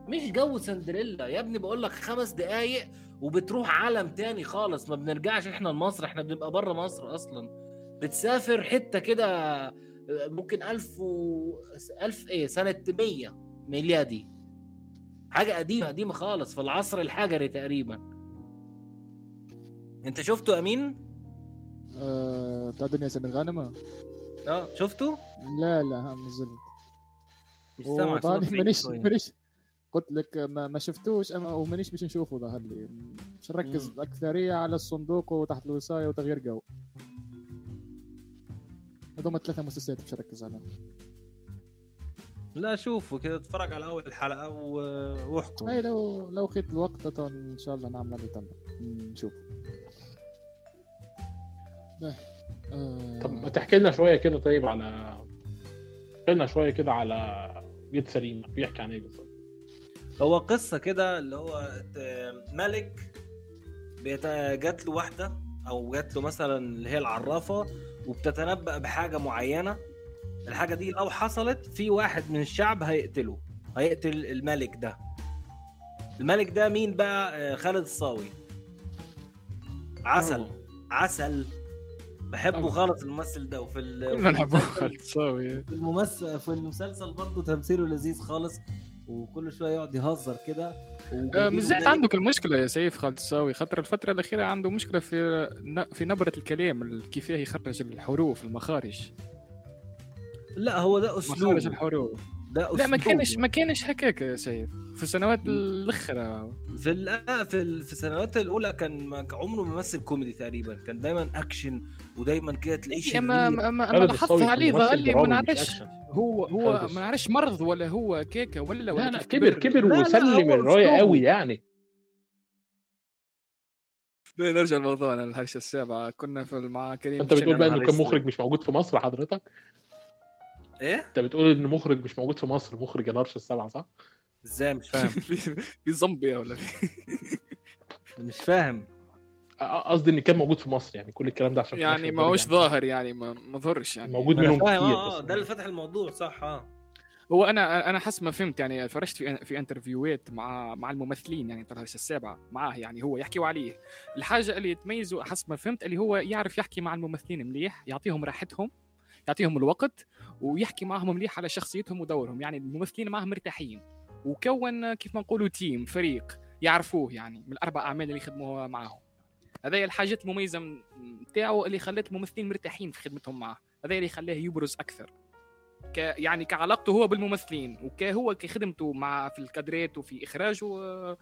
مش جو سندريلا يا ابني بقول لك خمس دقايق وبتروح عالم تاني خالص. ما بنرجعش إحنا لمصر إحنا بنبقى بره مصر أصلا. بتسافر حتة كده ممكن ألف و ألف إيه سنة 100 ميلادي حاجة قديمة قديمة خالص في العصر الحجري تقريبا أنت شفته أمين؟ آه، بتاع دنيا سمير غانم آه شفته؟ لا لا هم نزلت مش سامع مانيش. مانيش قلت لك ما, ما شفتوش أما ومانيش باش نشوفه ظهر لي مش نركز. أكثرية على الصندوق وتحت الوصاية وتغيير جو هذوما ثلاثة مسلسلات مش نركز عليهم. لا شوفوا كذا اتفرج على أول حلقة واحكم اي لو لو لقيت الوقت إن شاء الله نعمل اللي تم. نشوف ده. آه، طب ما تحكي لنا شوية كده طيب على احكي لنا شوية كده على جيت سليمه بيحكي عن إيه بالظبط هو قصة كده اللي هو ت- ملك بيت... جات له واحدة أو جات له مثلا اللي هي العرافة وبتتنبأ بحاجة معينة الحاجة دي لو حصلت في واحد من الشعب هيقتله هيقتل الملك ده. الملك ده مين بقى؟ آه، خالد الصاوي. عسل عسل. بحبه. خالص الممثل ده وفي كلنا نحبه المسلسل- تساوي في الممثل في المسلسل برضه تمثيله لذيذ خالص. وكل شوية يقعد يهزر كده. آه، زين دايماً- عندك المشكلة يا سيف خالد الساوي. خاطر الفترة الأخيرة عنده مشكلة في في نبرة الكلام ال- كيف يخرج الحروف المخارج. لا هو ده مخارج اسلوب الحروف. ده لا ما. كانش ما كانش هكاك يا سيف. في السنوات الاخرى في ال- آه، في ال- في السنوات الأولى كان ما- عمره ما مثل كوميدي تقريبا. كان دايما أكشن ودايما كده تلاقيه يا ما شرير. ما, ما, ما خالد لاحظت عليه ظهر لي ما نعرفش أكشن. هو هو ما نعرفش مرض ولا هو كيكة ولا ولا لا لا كبر كبر لا، لا، وسلم الرايه. قوي يعني. نرجع لموضوعنا الحلقة السابعه كنا في مع كريم أنت بتقول بقى إنه كان. مخرج مش موجود في مصر حضرتك؟ إيه؟ أنت بتقول إن مخرج مش موجود في مصر مخرج الهرش السبعة صح؟ إزاي؟ مش فاهم. في في زومبي ولا في مش فاهم. أ- قصدي إن كان موجود في مصر يعني كل الكلام ده عشان يعني ما هوش. ظاهر يعني ما ما ظهرش يعني. موجود منهم كتير آه ده اللي فتح الموضوع صح آه. هو أنا أنا حسب ما فهمت يعني فرجت في في انترفيوهات مع مع الممثلين يعني ترى السابعة معاه يعني هو يحكيوا عليه الحاجة اللي تميزه حسب ما فهمت اللي هو يعرف يحكي مع الممثلين مليح يعطيهم راحتهم يعطيهم الوقت ويحكي معهم مليح على شخصيتهم ودورهم. يعني الممثلين معهم مرتاحين. وكون كيف ما نقولوا تيم فريق يعرفوه يعني من الأربع أعمال اللي خدموها معاهم. هذا الحاجات المميزة بتاعه اللي خلت الممثلين مرتاحين في خدمتهم معه هذا اللي خلاه يبرز أكثر. ك يعني كعلاقته هو بالممثلين وكهو كخدمته مع في الكادرات وفي إخراجه آه،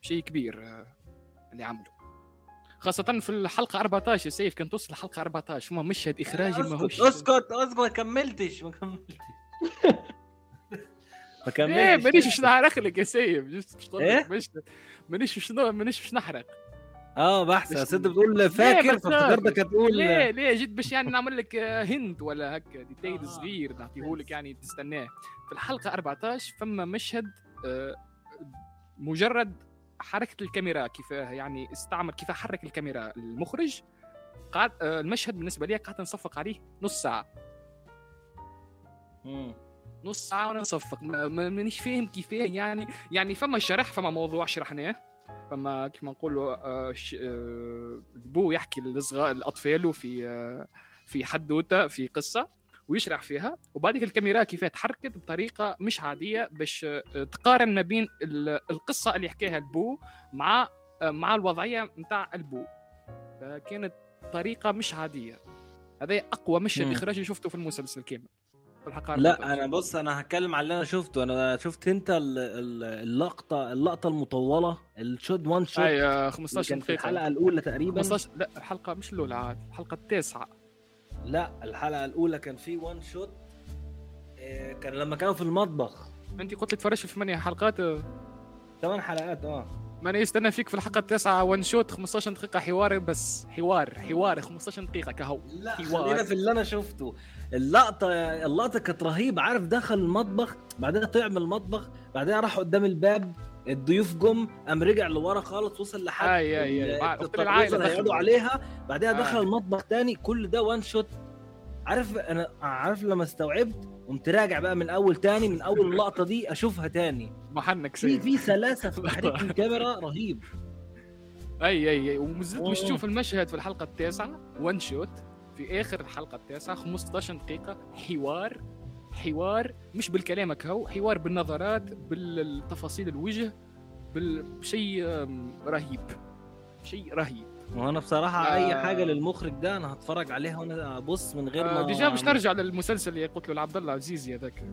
شيء كبير آه، اللي عمله. خاصة في الحلقة 14 يا سيف كان توصل الحلقة 14 فما مشهد إخراجي ما هوش. أسكت أسكت ما كملتش ما كملتش. ما كملتش. إيه مانيش مش نحرق لك يا سيف إيه؟ مشهد. مانيش مش مانيش مش نحرق. آه بحث أنت بتقول فاكر فافتكرتك هتقول ليه ليه؟ جيت باش يعني نعمل لك آه، hint ولا هكا detail آه. صغير نعطيه لك يعني تستناه. في الحلقة 14 فما مشهد آه، مجرد حركة الكاميرا كيف يعني استعمل كيف حرك الكاميرا المخرج؟ قعد آه، المشهد بالنسبة لي قعدت نصفق عليه نص ساعة. مم. نص ساعة وأنا نصفق. ما- ما- مانيش فاهم كيفاه يعني يعني فما شرح فما موضوع شرحناه. فما كيما نقولوا آه، آه، البو يحكي للصغار الاطفال في في حدوتة في قصة. ويشرح فيها. وبعدك الكاميرا كيف تحركت بطريقة مش عادية باش آه، تقارن ما بين ال- القصة اللي يحكيها البو مع آه، مع الوضعية نتاع البو. فكانت طريقة مش عادية. هذا أقوى مشهد. إخراجي شفته في المسلسل كامل. لا أنا بص أنا هتكلم على اللي أنا شفته. أنا شفت أنت ال- ال- اللقطة اللقطة المطولة ال shot one shot اي آه، اللي 15 كان في دقيقة. الحلقة الأولى تقريبا. 15 لا الحلقة مش الأولى عاد الحلقة التاسعة. لا الحلقة الأولى كان في one shot آه، كان لما كانوا في المطبخ. أنت قلت لي تفرجت في ثمانية حلقات. ثمان حلقات آه. ما أنا يستنى فيك في الحلقة التاسعة وان شوت 15 دقيقة حوار بس. حوار حوار 15 دقيقة كهو. لا حوار. خلينا في اللي أنا شفته. اللقطة اللقطة كانت رهيبة. عارف دخل المطبخ بعدين طلع من المطبخ بعدين راح قدام الباب. الضيوف جم قام رجع لورا خالص وصل لحد اللي هيقعدوا دخلوا. عليها. بعدها آه. دخل المطبخ تاني كل ده وان شوت عارف أنا عارف لما استوعبت قمت راجع بقى من أول تاني من أول اللقطه دي أشوفها تاني. محنك في سيء في سلاسه في تحريك الكاميرا رهيب. أي أي ومزلت مش. تشوف المشهد في الحلقة التاسعة وان شوت في آخر الحلقة التاسعة 15 دقيقة حوار. حوار مش بالكلام هو حوار بالنظرات بالتفاصيل الوجه بشيء رهيب شيء رهيب. وأنا بصراحة آه. أي حاجة للمخرج ده أنا هتفرج عليها وأنا أبص من غير ما آه، ديجا باش نرجع للمسلسل اللي قلت له لعبد الله عزيزي هذاك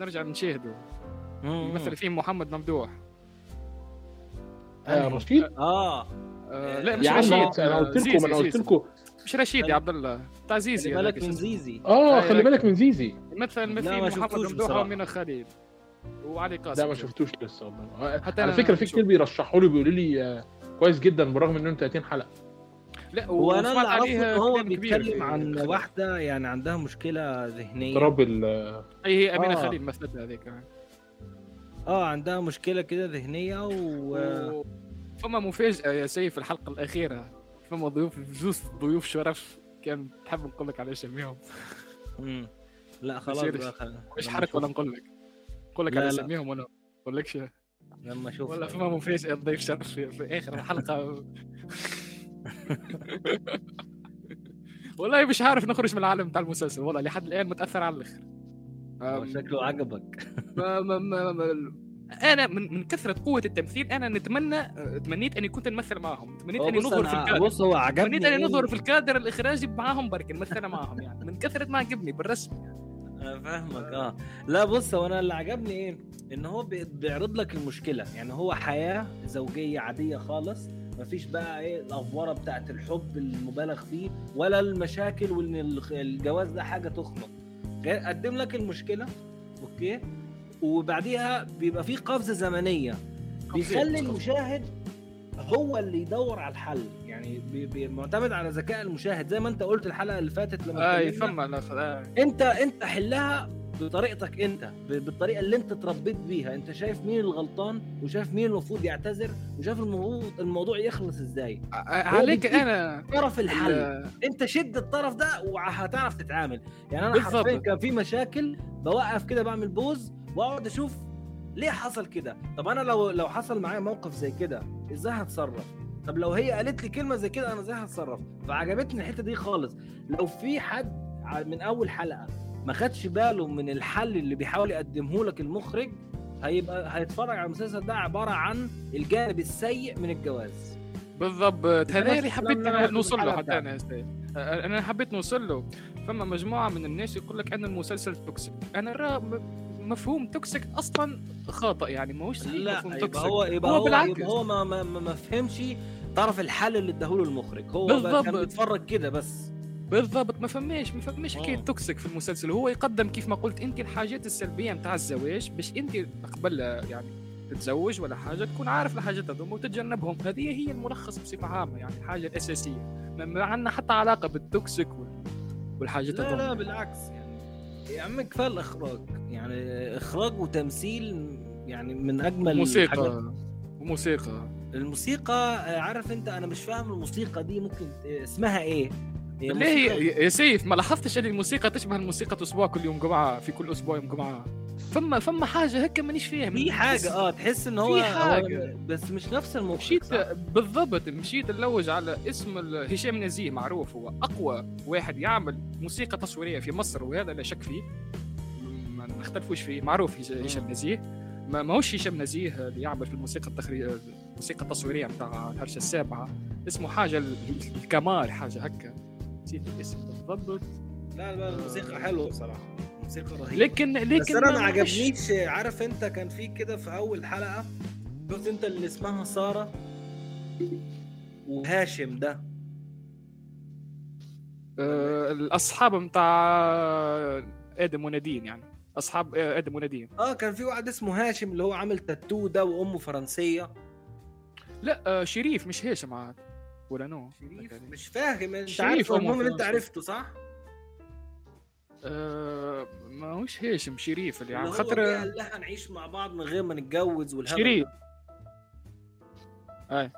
نرجع نشاهده. مثل فيه محمد ممدوح. آه رشيد؟ آه آه. لا مش يا عم رشيد أنا قلت لكم أنا قلت. لكم. مش رشيد يا عبد الله. بتاع زيزي خلي بالك من. زيزي. آه آه، خلي بالك من زيزي. مثل ما محمد شفتوش ممدوح بصراحة. ومنى خليل وعلي قاسم لا ما شفتوش لسه والله حتى على فكرة في. كتير بيرشحوا لي بيقولوا لي آه، كويس جدا برغم إنه 30 حلقة لا وأنا اللي أعرفه إن هو بيتكلم في عن خليل. واحدة يعني عندها مشكلة ذهنية اضطراب ال- أي هي أمينة آه. خليل مثلتها هذيك آه عندها مشكلة كده ذهنية و و... فما مفاجأة يا سيف في الحلقة الأخيرة فما ضيوف جوز ضيوف شرف كان تحب نقول لك على اساميهم مم. لا خلاص بقى. مش حرق ولا نقول لك. نقول لك لا، على لا. اساميهم وأنا نقول لكش لما أشوف. ولا فما مفاجاه ضيف شرف في, في آخر الحلقة والله مش عارف نخرج من العالم بتاع المسلسل والله لحد الآن متأثر على الآخر. شكله عجبك. ما ما ما ما أنا من من كثرة قوة التمثيل أنا نتمنى تمنيت أني كنت نمثل معهم. تمنيت أني نظهر في الكادر بص هو عجبني تمنيت أني؟ نظهر في الكادر الإخراجي معاهم برك نمثل معاهم يعني. من كثرة ما عجبني بالرسم أنا فاهمك آه. لا بص هو أنا اللي عجبني إيه؟ إن هو بي- بيعرض لك المشكلة. يعني هو حياة زوجية عادية خالص مفيش بقى إيه الأفورة بتاعت الحب المبالغ فيه ولا المشاكل وإن الجواز ده حاجة تخنق. قدم لك المشكلة okay؟ وبعديها بيبقى في قفزة زمنية. بيخلي المشاهد هو اللي يدور على الحل. يعني بي- بي- معتمد على ذكاء المشاهد زي ما انت قلت الحلقة اللي فاتت لما اي اتكلمنا. فما آه. انت انت حلها بطريقتك انت بالطريقة اللي انت اتربيت بيها انت شايف مين الغلطان وشايف مين المفروض يعتذر وشايف الموضوع الموضوع يخلص إزاي آه، عليك أنا طرف الحل ال- انت شد الطرف ده وهتعرف تتعامل يعني أنا. حرفيا كان في مشاكل بوقف كده بعمل بوز واقعد أشوف ليه حصل كده طب أنا لو لو حصل معايا موقف زي كده إزاي هتصرف طب لو هي قالت لي كلمة زي كده أنا إزاي هتصرف؟ فعجبتني الحتة دي خالص. لو في حد من أول حلقة ما خدش باله من الحل اللي بيحاول يقدمه لك المخرج هيبقى هيتفرج على المسلسل ده عبارة عن الجانب السيء من الجواز. بالضبط. هذا اللي حبيت نوصل له حتى أنا أنا حبيت نوصل له. فما مجموعة من الناس يقول لك أن المسلسل toxic أنا م- مفهوم toxic أصلا خاطئ يعني ماهوش صحيح لا مفهوم toxic هو يبقى هو هو, بالعكس. يبقى هو ما ما, ما, ما فهمش طرف الحل اللي اداهوله المخرج. هو بالضبط. كان بيتفرج كده بس. بالضبط. ما فماش ما فماش حكاية آه. toxic في المسلسل. هو يقدم كيف ما قلت انت الحاجات السلبية نتاع الزواج باش انت قبل يعني تتزوج ولا حاجة تكون عارف الحاجات هذوما وتتجنبهم. هذه هي الملخص بصفة عامة يعني الحاجة الاساسيه ما- عندنا حتى علاقة بال toxic وال- والحاجات لا هذوما. لا بالعكس يعني. يا عم كفاية الإخراج. يعني إخراج وتمثيل يعني من أجمل. موسيقى وموسيقى. الموسيقى آه، عارف انت أنا مش فاهم الموسيقى دي ممكن آه، اسمها إيه؟ هي ليه يا- سيف ما لاحظتش ان الموسيقى تشبه الموسيقى أسبوع كل يوم جمعة في كل أسبوع يوم جمعة؟ فما فما حاجة هيك مانيش فاهم. في حاجة آه تحس إن هو في حاجة. هو بس مش نفس الموسيقى. مشيت صح؟ بالضبط مشيت نلوج على اسم هشام نزيه معروف هو أقوى واحد يعمل موسيقى تصويرية في مصر وهذا لا شك فيه. ما نختلفوش فيه معروف هش- هشام نزيه. ما ماهوش هشام نزيه اللي يعمل في الموسيقى التخري... الموسيقى التصويرية بتاع الهرشة السابعة. اسمه حاجة ال- الكمال حاجة هكا. نسيت الاسم بالضبط. لا لا الموسيقى حلوة بصراحة. الموسيقى رهيبة. لكن لكن بس أنا ما عجبنيش عارف أنت كان في كده في أول حلقة؟ شفت أنت اللي اسمها سارة؟ وهاشم ده. آه، الأصحاب بتاع آدم ونادين يعني. أصحاب آه، آدم ونادين. آه كان في واحد اسمه هاشم اللي هو عامل تاتو ده وأمه فرنسية. لا آه، شريف مش هشام عاد ولا نو. شريف؟ مش فاهم. أنت شريف عارف أمه المهم إن أنت. عرفته صح؟ آه، ما هوش هاشم شريف اللي اللي يعني خاطر قال لها نعيش مع بعض من غير ما نتجوز والهبل شريف. أي.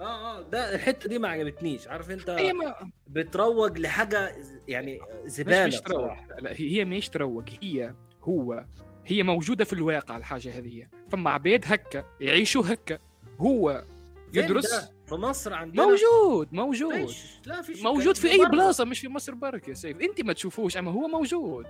آه آه ده الحتة دي ما عجبتنيش. عارف أنت هي ما بتروج لحاجة يعني مش زبالة مش تروج. بصراحة. لا هي هي مش تروج هي هو هي موجودة في الواقع الحاجة هذه. فما عباد هكا يعيشوا هكا. هو يدرس؟ في مصر عندنا؟ موجود موجود. فيش لا فيش موجود في أي. بلاصة مش في مصر برك يا سيف. أنت ما تشوفوش أما هو موجود.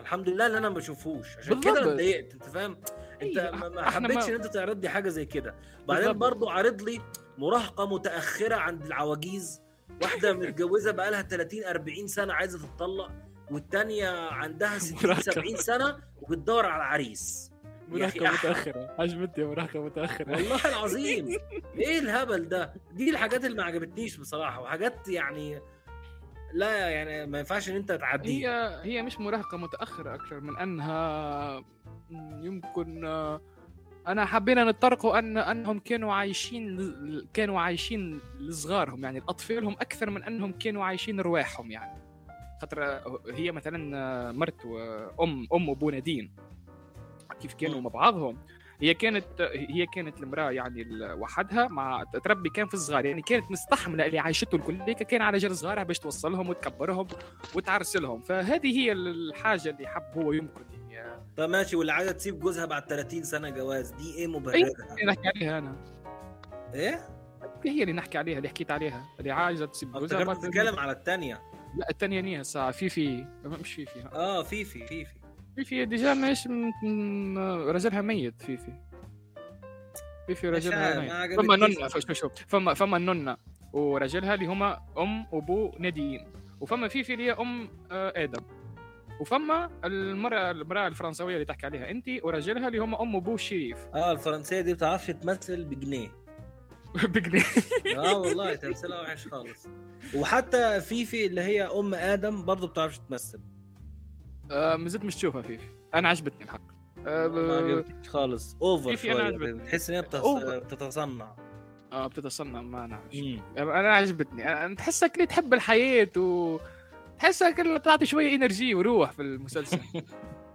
الحمد لله إن أنا ما بشوفوش. عشان. كده أنا اتضايقت أنت فاهم؟ أنت أيوة، ما- حبيتش إن أنت تعرض لي حاجة زي كده. بعدين. برضو عارض لي مراهقة متأخرة عند العواجيز واحدة متجوزة بقالها 30 40 سنة عايزة تتطلق. والتانية عندها 60 مراهقة. 70 سنة وبتدور على عريس مراهقه متأخرة. عجبتني مراهقه متأخرة. والله العظيم. إيه الهبل ده؟ دي الحاجات اللي ما عجبتنيش بصراحة وحاجات يعني لا يعني ما ينفعش إن أنت تعديها. هي هي مش مراهقة متأخرة أكثر من أنها يمكن أنا حبينا نتطرقوا أن أنهم كانوا عايشين كانوا عايشين لصغارهم يعني اطفالهم أكثر من أنهم كانوا عايشين رواحهم يعني. خاطر آه، هي مثلا آه، مرت وام أم أبو نادين. كيف كانوا مع بعضهم؟ هي كانت هي كانت المرأة يعني وحدها مع تربي كان في الصغار. يعني كانت مستحملة اللي عايشته الكل كان على جال صغارها باش توصلهم وتكبرهم وتعرسلهم. فهذه هي الحاجة اللي حب هو يمكن يعني طب ماشي واللي عايزه تسيب جوزها بعد 30 سنة جواز. دي إيه اللي مبررها؟ نحكي عليها أنا. إيه؟ هي اللي نحكي عليها اللي حكيت عليها. اللي عايزة تسيب جوزها بعد- بتتكلم على الثانية لا الثانية نيها الساعة. في في. مش في في. آه فيفي فيفي في في. ديجا مش م- م- رجلها ميت. في في. في في مش رجلها ميت. ما فما نونة شوف شوف. فما فما النونة ورجلها اللي هما أم وابو نادين. وفما فيفي اللي هي أم آه، آدم. وفما المرأة المرأة الفرنسوية اللي تحكي عليها انت ورجلها اللي هما أم وابو شريف. آه الفرنسية دي بتعرفش تمثل بجنيه. بجنيه. آه والله تمثيلها وحش خالص. وحتى فيفي اللي هي أم آدم برضه بتعرفش تمثل. آه، ما زلت مش تشوفها فيفي. أنا عجبتني الحق. آه، ما عجبتنيش خالص. over شوية عجبتني. بتحس إن هي. بتتصنع. آه بتتصنع ما نعرف أنا عجبتني. أنا تحسها كده تحب الحياة و تحسها كده تعطي شوية energy وروح في المسلسل.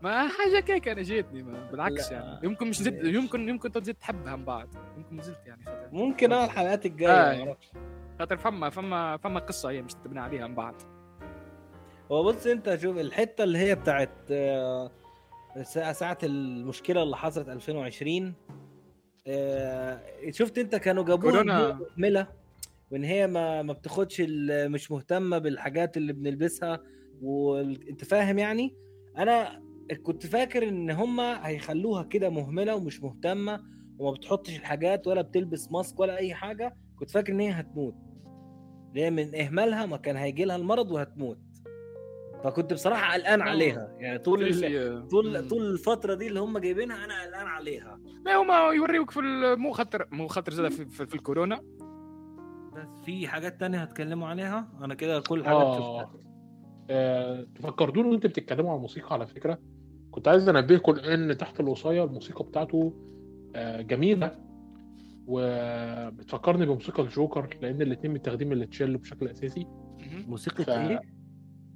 ما حاجة كيك أنا جيتني ما بالعكس لا. يعني يمكن مش زد يمكن يمكن تزيد تحبها من بعد يمكن زلت يعني خاطر ممكن آه الحلقات الجاية آه. ما أعرفش. خاطر فما فما فما قصة هي مش تبني عليها من بعد هو بص أنت شوف الحتة اللي هي بتاعت آه، ساعة ساعة المشكلة اللي حصلت 2020 آه، شفت أنت كانوا جابوها مهملة وإن هي ما ما بتاخدش مش مهتمة بالحاجات اللي بنلبسها وانت فاهم يعني أنا كنت فاكر إن هما هيخلوها كده مهملة ومش مهتمة وما بتحطش الحاجات ولا بتلبس ماسك ولا أي حاجة كنت فاكر إن هي هتموت. ليه من إهمالها ما كان هيجي لها المرض وهتموت. فكنت بصراحة قلقان آه. عليها. يعني طول طول مم. طول الفترة دي اللي هم جايبينها أنا قلقان عليها. لا هما يوريوك في مو خاطر مو خاطر زاد في, في, في الكورونا. بس في حاجات تانية هتكلموا عليها؟ أنا كده كل آه. شفتها آه، تفكرتوني وأنت بتتكلموا عن الموسيقى على فكرة. كنت عايز انبهكم ان تحت الوصايه الموسيقى بتاعته آه، جميلة. وبتفكرني بموسيقى الجوكر لأن الاثنين متاخدين من التشيلو بشكل أساسي. موسيقى ف- إيه؟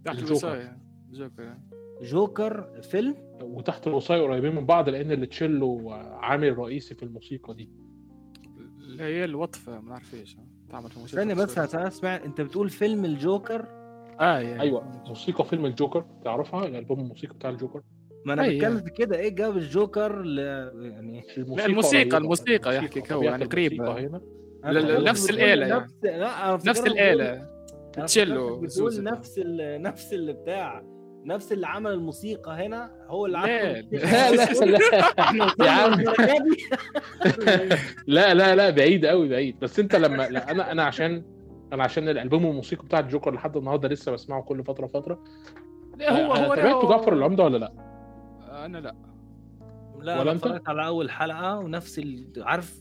تحت الجوكر. الوصايه جوكر جوكر فيلم؟ وتحت الوصايه قريبين من بعض لأن التشيلو عامل رئيسي في الموسيقى دي. اللي هي الوطفة ما نعرف إيش تعمل في استنى بس أنا أسمع أنت بتقول فيلم الجوكر؟ آه يعني. أيوه موسيقى فيلم الجوكر تعرفها؟ الألبوم الموسيقى بتاع الجوكر. ما أنا. بتكلم في كده إيه جاب الجوكر ل... يعني لا، الموسيقى-. الموسيقى يحكي هو، طبيعة يعني. الموسيقى هنا نفس الآلة يعني. نفس نفس الآلة تشيلو. بتقول نفس ال... نفس اللي بتاع نفس اللي عمل الموسيقى هنا هو اللي لا، عمل لا لا لا يا عم لا لا لا بعيد قوي بعيد بس أنت لما لا أنا أنا عشان أنا عشان الألبوم الموسيقى بتاع الجوكر لحد النهارده لسه بسمعه كل فترة فترة لا هو هو تابعت له- جعفر العمدة ولا لا؟ أنا لا. لا ولا اتفرجت على أول حلقة ونفس ال... عارف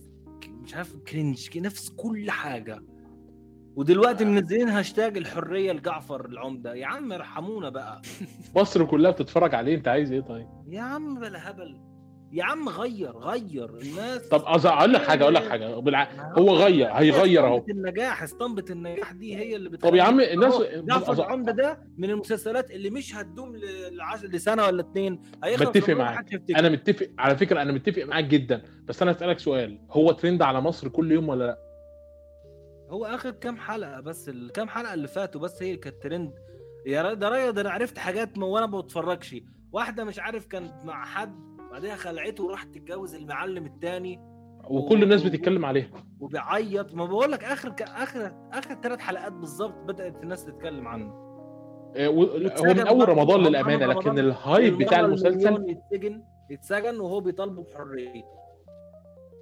مش عارف cringe نفس كل حاجة. ودلوقتي منزلين هاشتاج الحرية لجعفر العمدة. يا عم ارحمونا بقى. مصر كلها بتتفرج عليه أنت عايز إيه طيب؟ يا عم بلا هبل يا عم غير غير الناس. طب أقول لك حاجة أقول لك حاجة. بالع... هو غير هيغير أهو. النجاح اسطمبة النجاح دي هي اللي طب يا عم الناس جعفر أز- العمدة ده من المسلسلات اللي مش هتدوم ل- لعش... لسنة ولا اتنين. هيخلص بتفق عمره معاك. أنا متفق على فكرة أنا متفق معاك جدا. بس أنا أسألك سؤال. هو ترند على مصر كل يوم ولا لأ؟ هو آخر كام حلقة بس الكام حلقة اللي فاتوا بس هي كانت ترند. يا را- ده رايا ده أنا عرفت حاجات وأنا ما بتفرجش. واحدة مش عارف كانت مع حد بعدها خلعته وراحت تتجوز المعلم التاني. وكل الناس بتتكلم عليها. وبيعيط. ما بقول لك آخر ك... آخر آخر ثلاث حلقات بالظبط بدأت الناس تتكلم عنه. آه، و- هو من أول رمضان للأمانة لكن الهايب بتاع المسلسل يتسجن يتسجن وهو بيطالبه بحريته.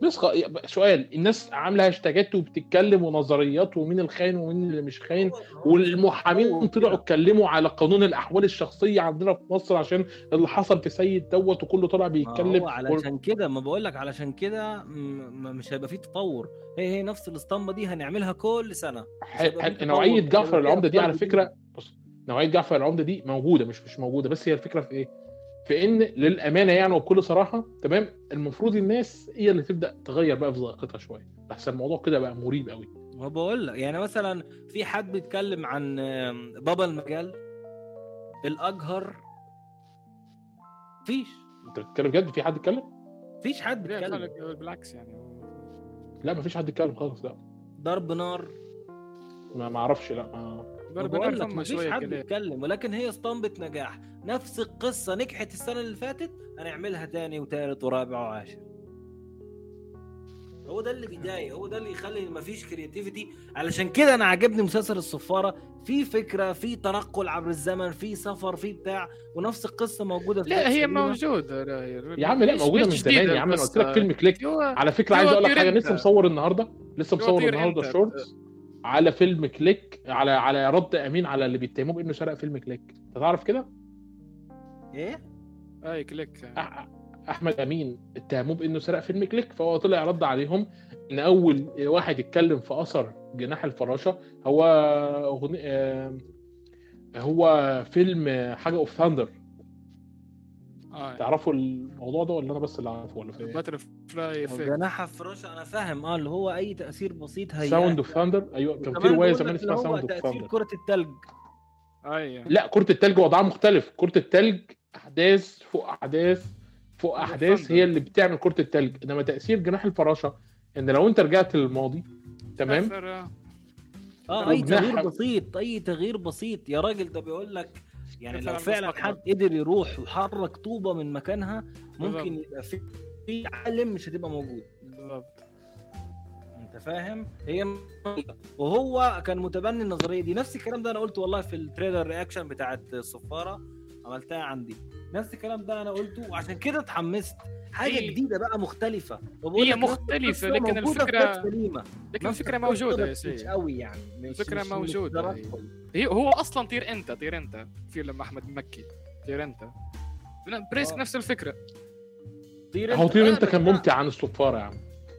بس سؤال الناس عاملة هاشتاجات وبتتكلم ونظريات ومين الخاين ومين اللي مش خاين والمحامين طلعوا اتكلموا على قانون الأحوال الشخصية عندنا في مصر عشان اللي حصل في سيد دوت وكله طلع بيتكلم هو علشان كده ما بقول لك علشان كده مش هيبقى فيه تطور. هي هي نفس الاسطمبة دي هنعملها كل سنة. نوعية جعفر العمدة دي على فكرة بص نوعية جعفر العمدة دي موجودة مش مش موجودة بس هي الفكرة في إيه؟ في إن للأمانة يعني وبكل صراحة تمام؟ المفروض الناس هي اللي تبدأ تغير بقى في ذائقتها شوية. بس الموضوع كده بقى مريب قوي ما بقول لك يعني مثلا في حد بيتكلم عن بابا المجال الأجهر فيش. أنت بتتكلم جد في حد اتكلم؟ فيش حد بيتكلم. بالعكس يعني. لا ما فيش حد اتكلم خالص لا. ضرب نار. ما ما أعرفش لا ما بقول لك مفيش حد بيتكلم ولكن هي اسطمبة نجاح. نفس القصة نجحت السنة اللي فاتت هنعملها تاني وتالت ورابع وعاشر. هو ده اللي بيضايق هو ده اللي يخلي مفيش creativity علشان كده أنا عجبني مسلسل الصفارة. في فكرة في تنقل عبر الزمن في سفر في بتاع ونفس القصة موجودة في لا هي. موجودة. لا هي يا عم لا موجودة من زمان يا عم. أنا قلت. لك فيلم Click. على فكرة عايز أقول لك حاجة. لسه مصور النهارده. لسه مصور النهارده أنت. ال shorts على فيلم Click على على رد أمين على اللي بيتهموه بأنه سرق فيلم Click. أنت تعرف كده؟ إيه؟ أي Click. أح- أحمد أمين اتهموه بأنه سرق فيلم Click فهو طلع رد عليهم إن أول واحد اتكلم في أثر جناح الفراشة هو أغني... هو فيلم حاجة of Thunder آه. تعرفوا الموضوع ده ولا أنا بس اللي عارفه ولا في butter fly effect جناح فراشة أنا فاهم آه اللي هو أي تأثير بسيط هي sound of thunder أيوه كان في رواية زمان اسمها اللي هو sound of تأثير thunder كرة التلج. أي لا كرة التلج وضعها مختلف. كرة التلج أحداث فوق أحداث فوق أحداث. هي اللي بتعمل كرة التلج. إنما تأثير جناح الفراشة إن لو أنت رجعت للماضي تمام؟ آه. أي تغيير بسيط أي تغيير بسيط. يا راجل ده بيقول لك يعني لو فعلا. حد قدر يروح وحرك طوبة من مكانها ممكن. يبقى في في عالم مش هتبقى موجود. انت فاهم؟ هي وهو كان متبني النظرية دي. نفس الكلام ده أنا قلته والله في ال trailer reaction بتاعت الصفاره عملتها عندي. نفس الكلام ده أنا قلته وعشان كده اتحمست. حاجة هي- جديدة بقى مختلفة. هي القصة لكن سليمة. لكن الفكرة موجودة يا سيدي قوي يعني. موجودة. ترقب. هي هو أصلا طير إنت طير إنت. في لما أحمد مكي. طير إنت. بريسك آه. نفس الفكرة. طير هو طير إنت كان. ممتع عن الصفارة يا عم.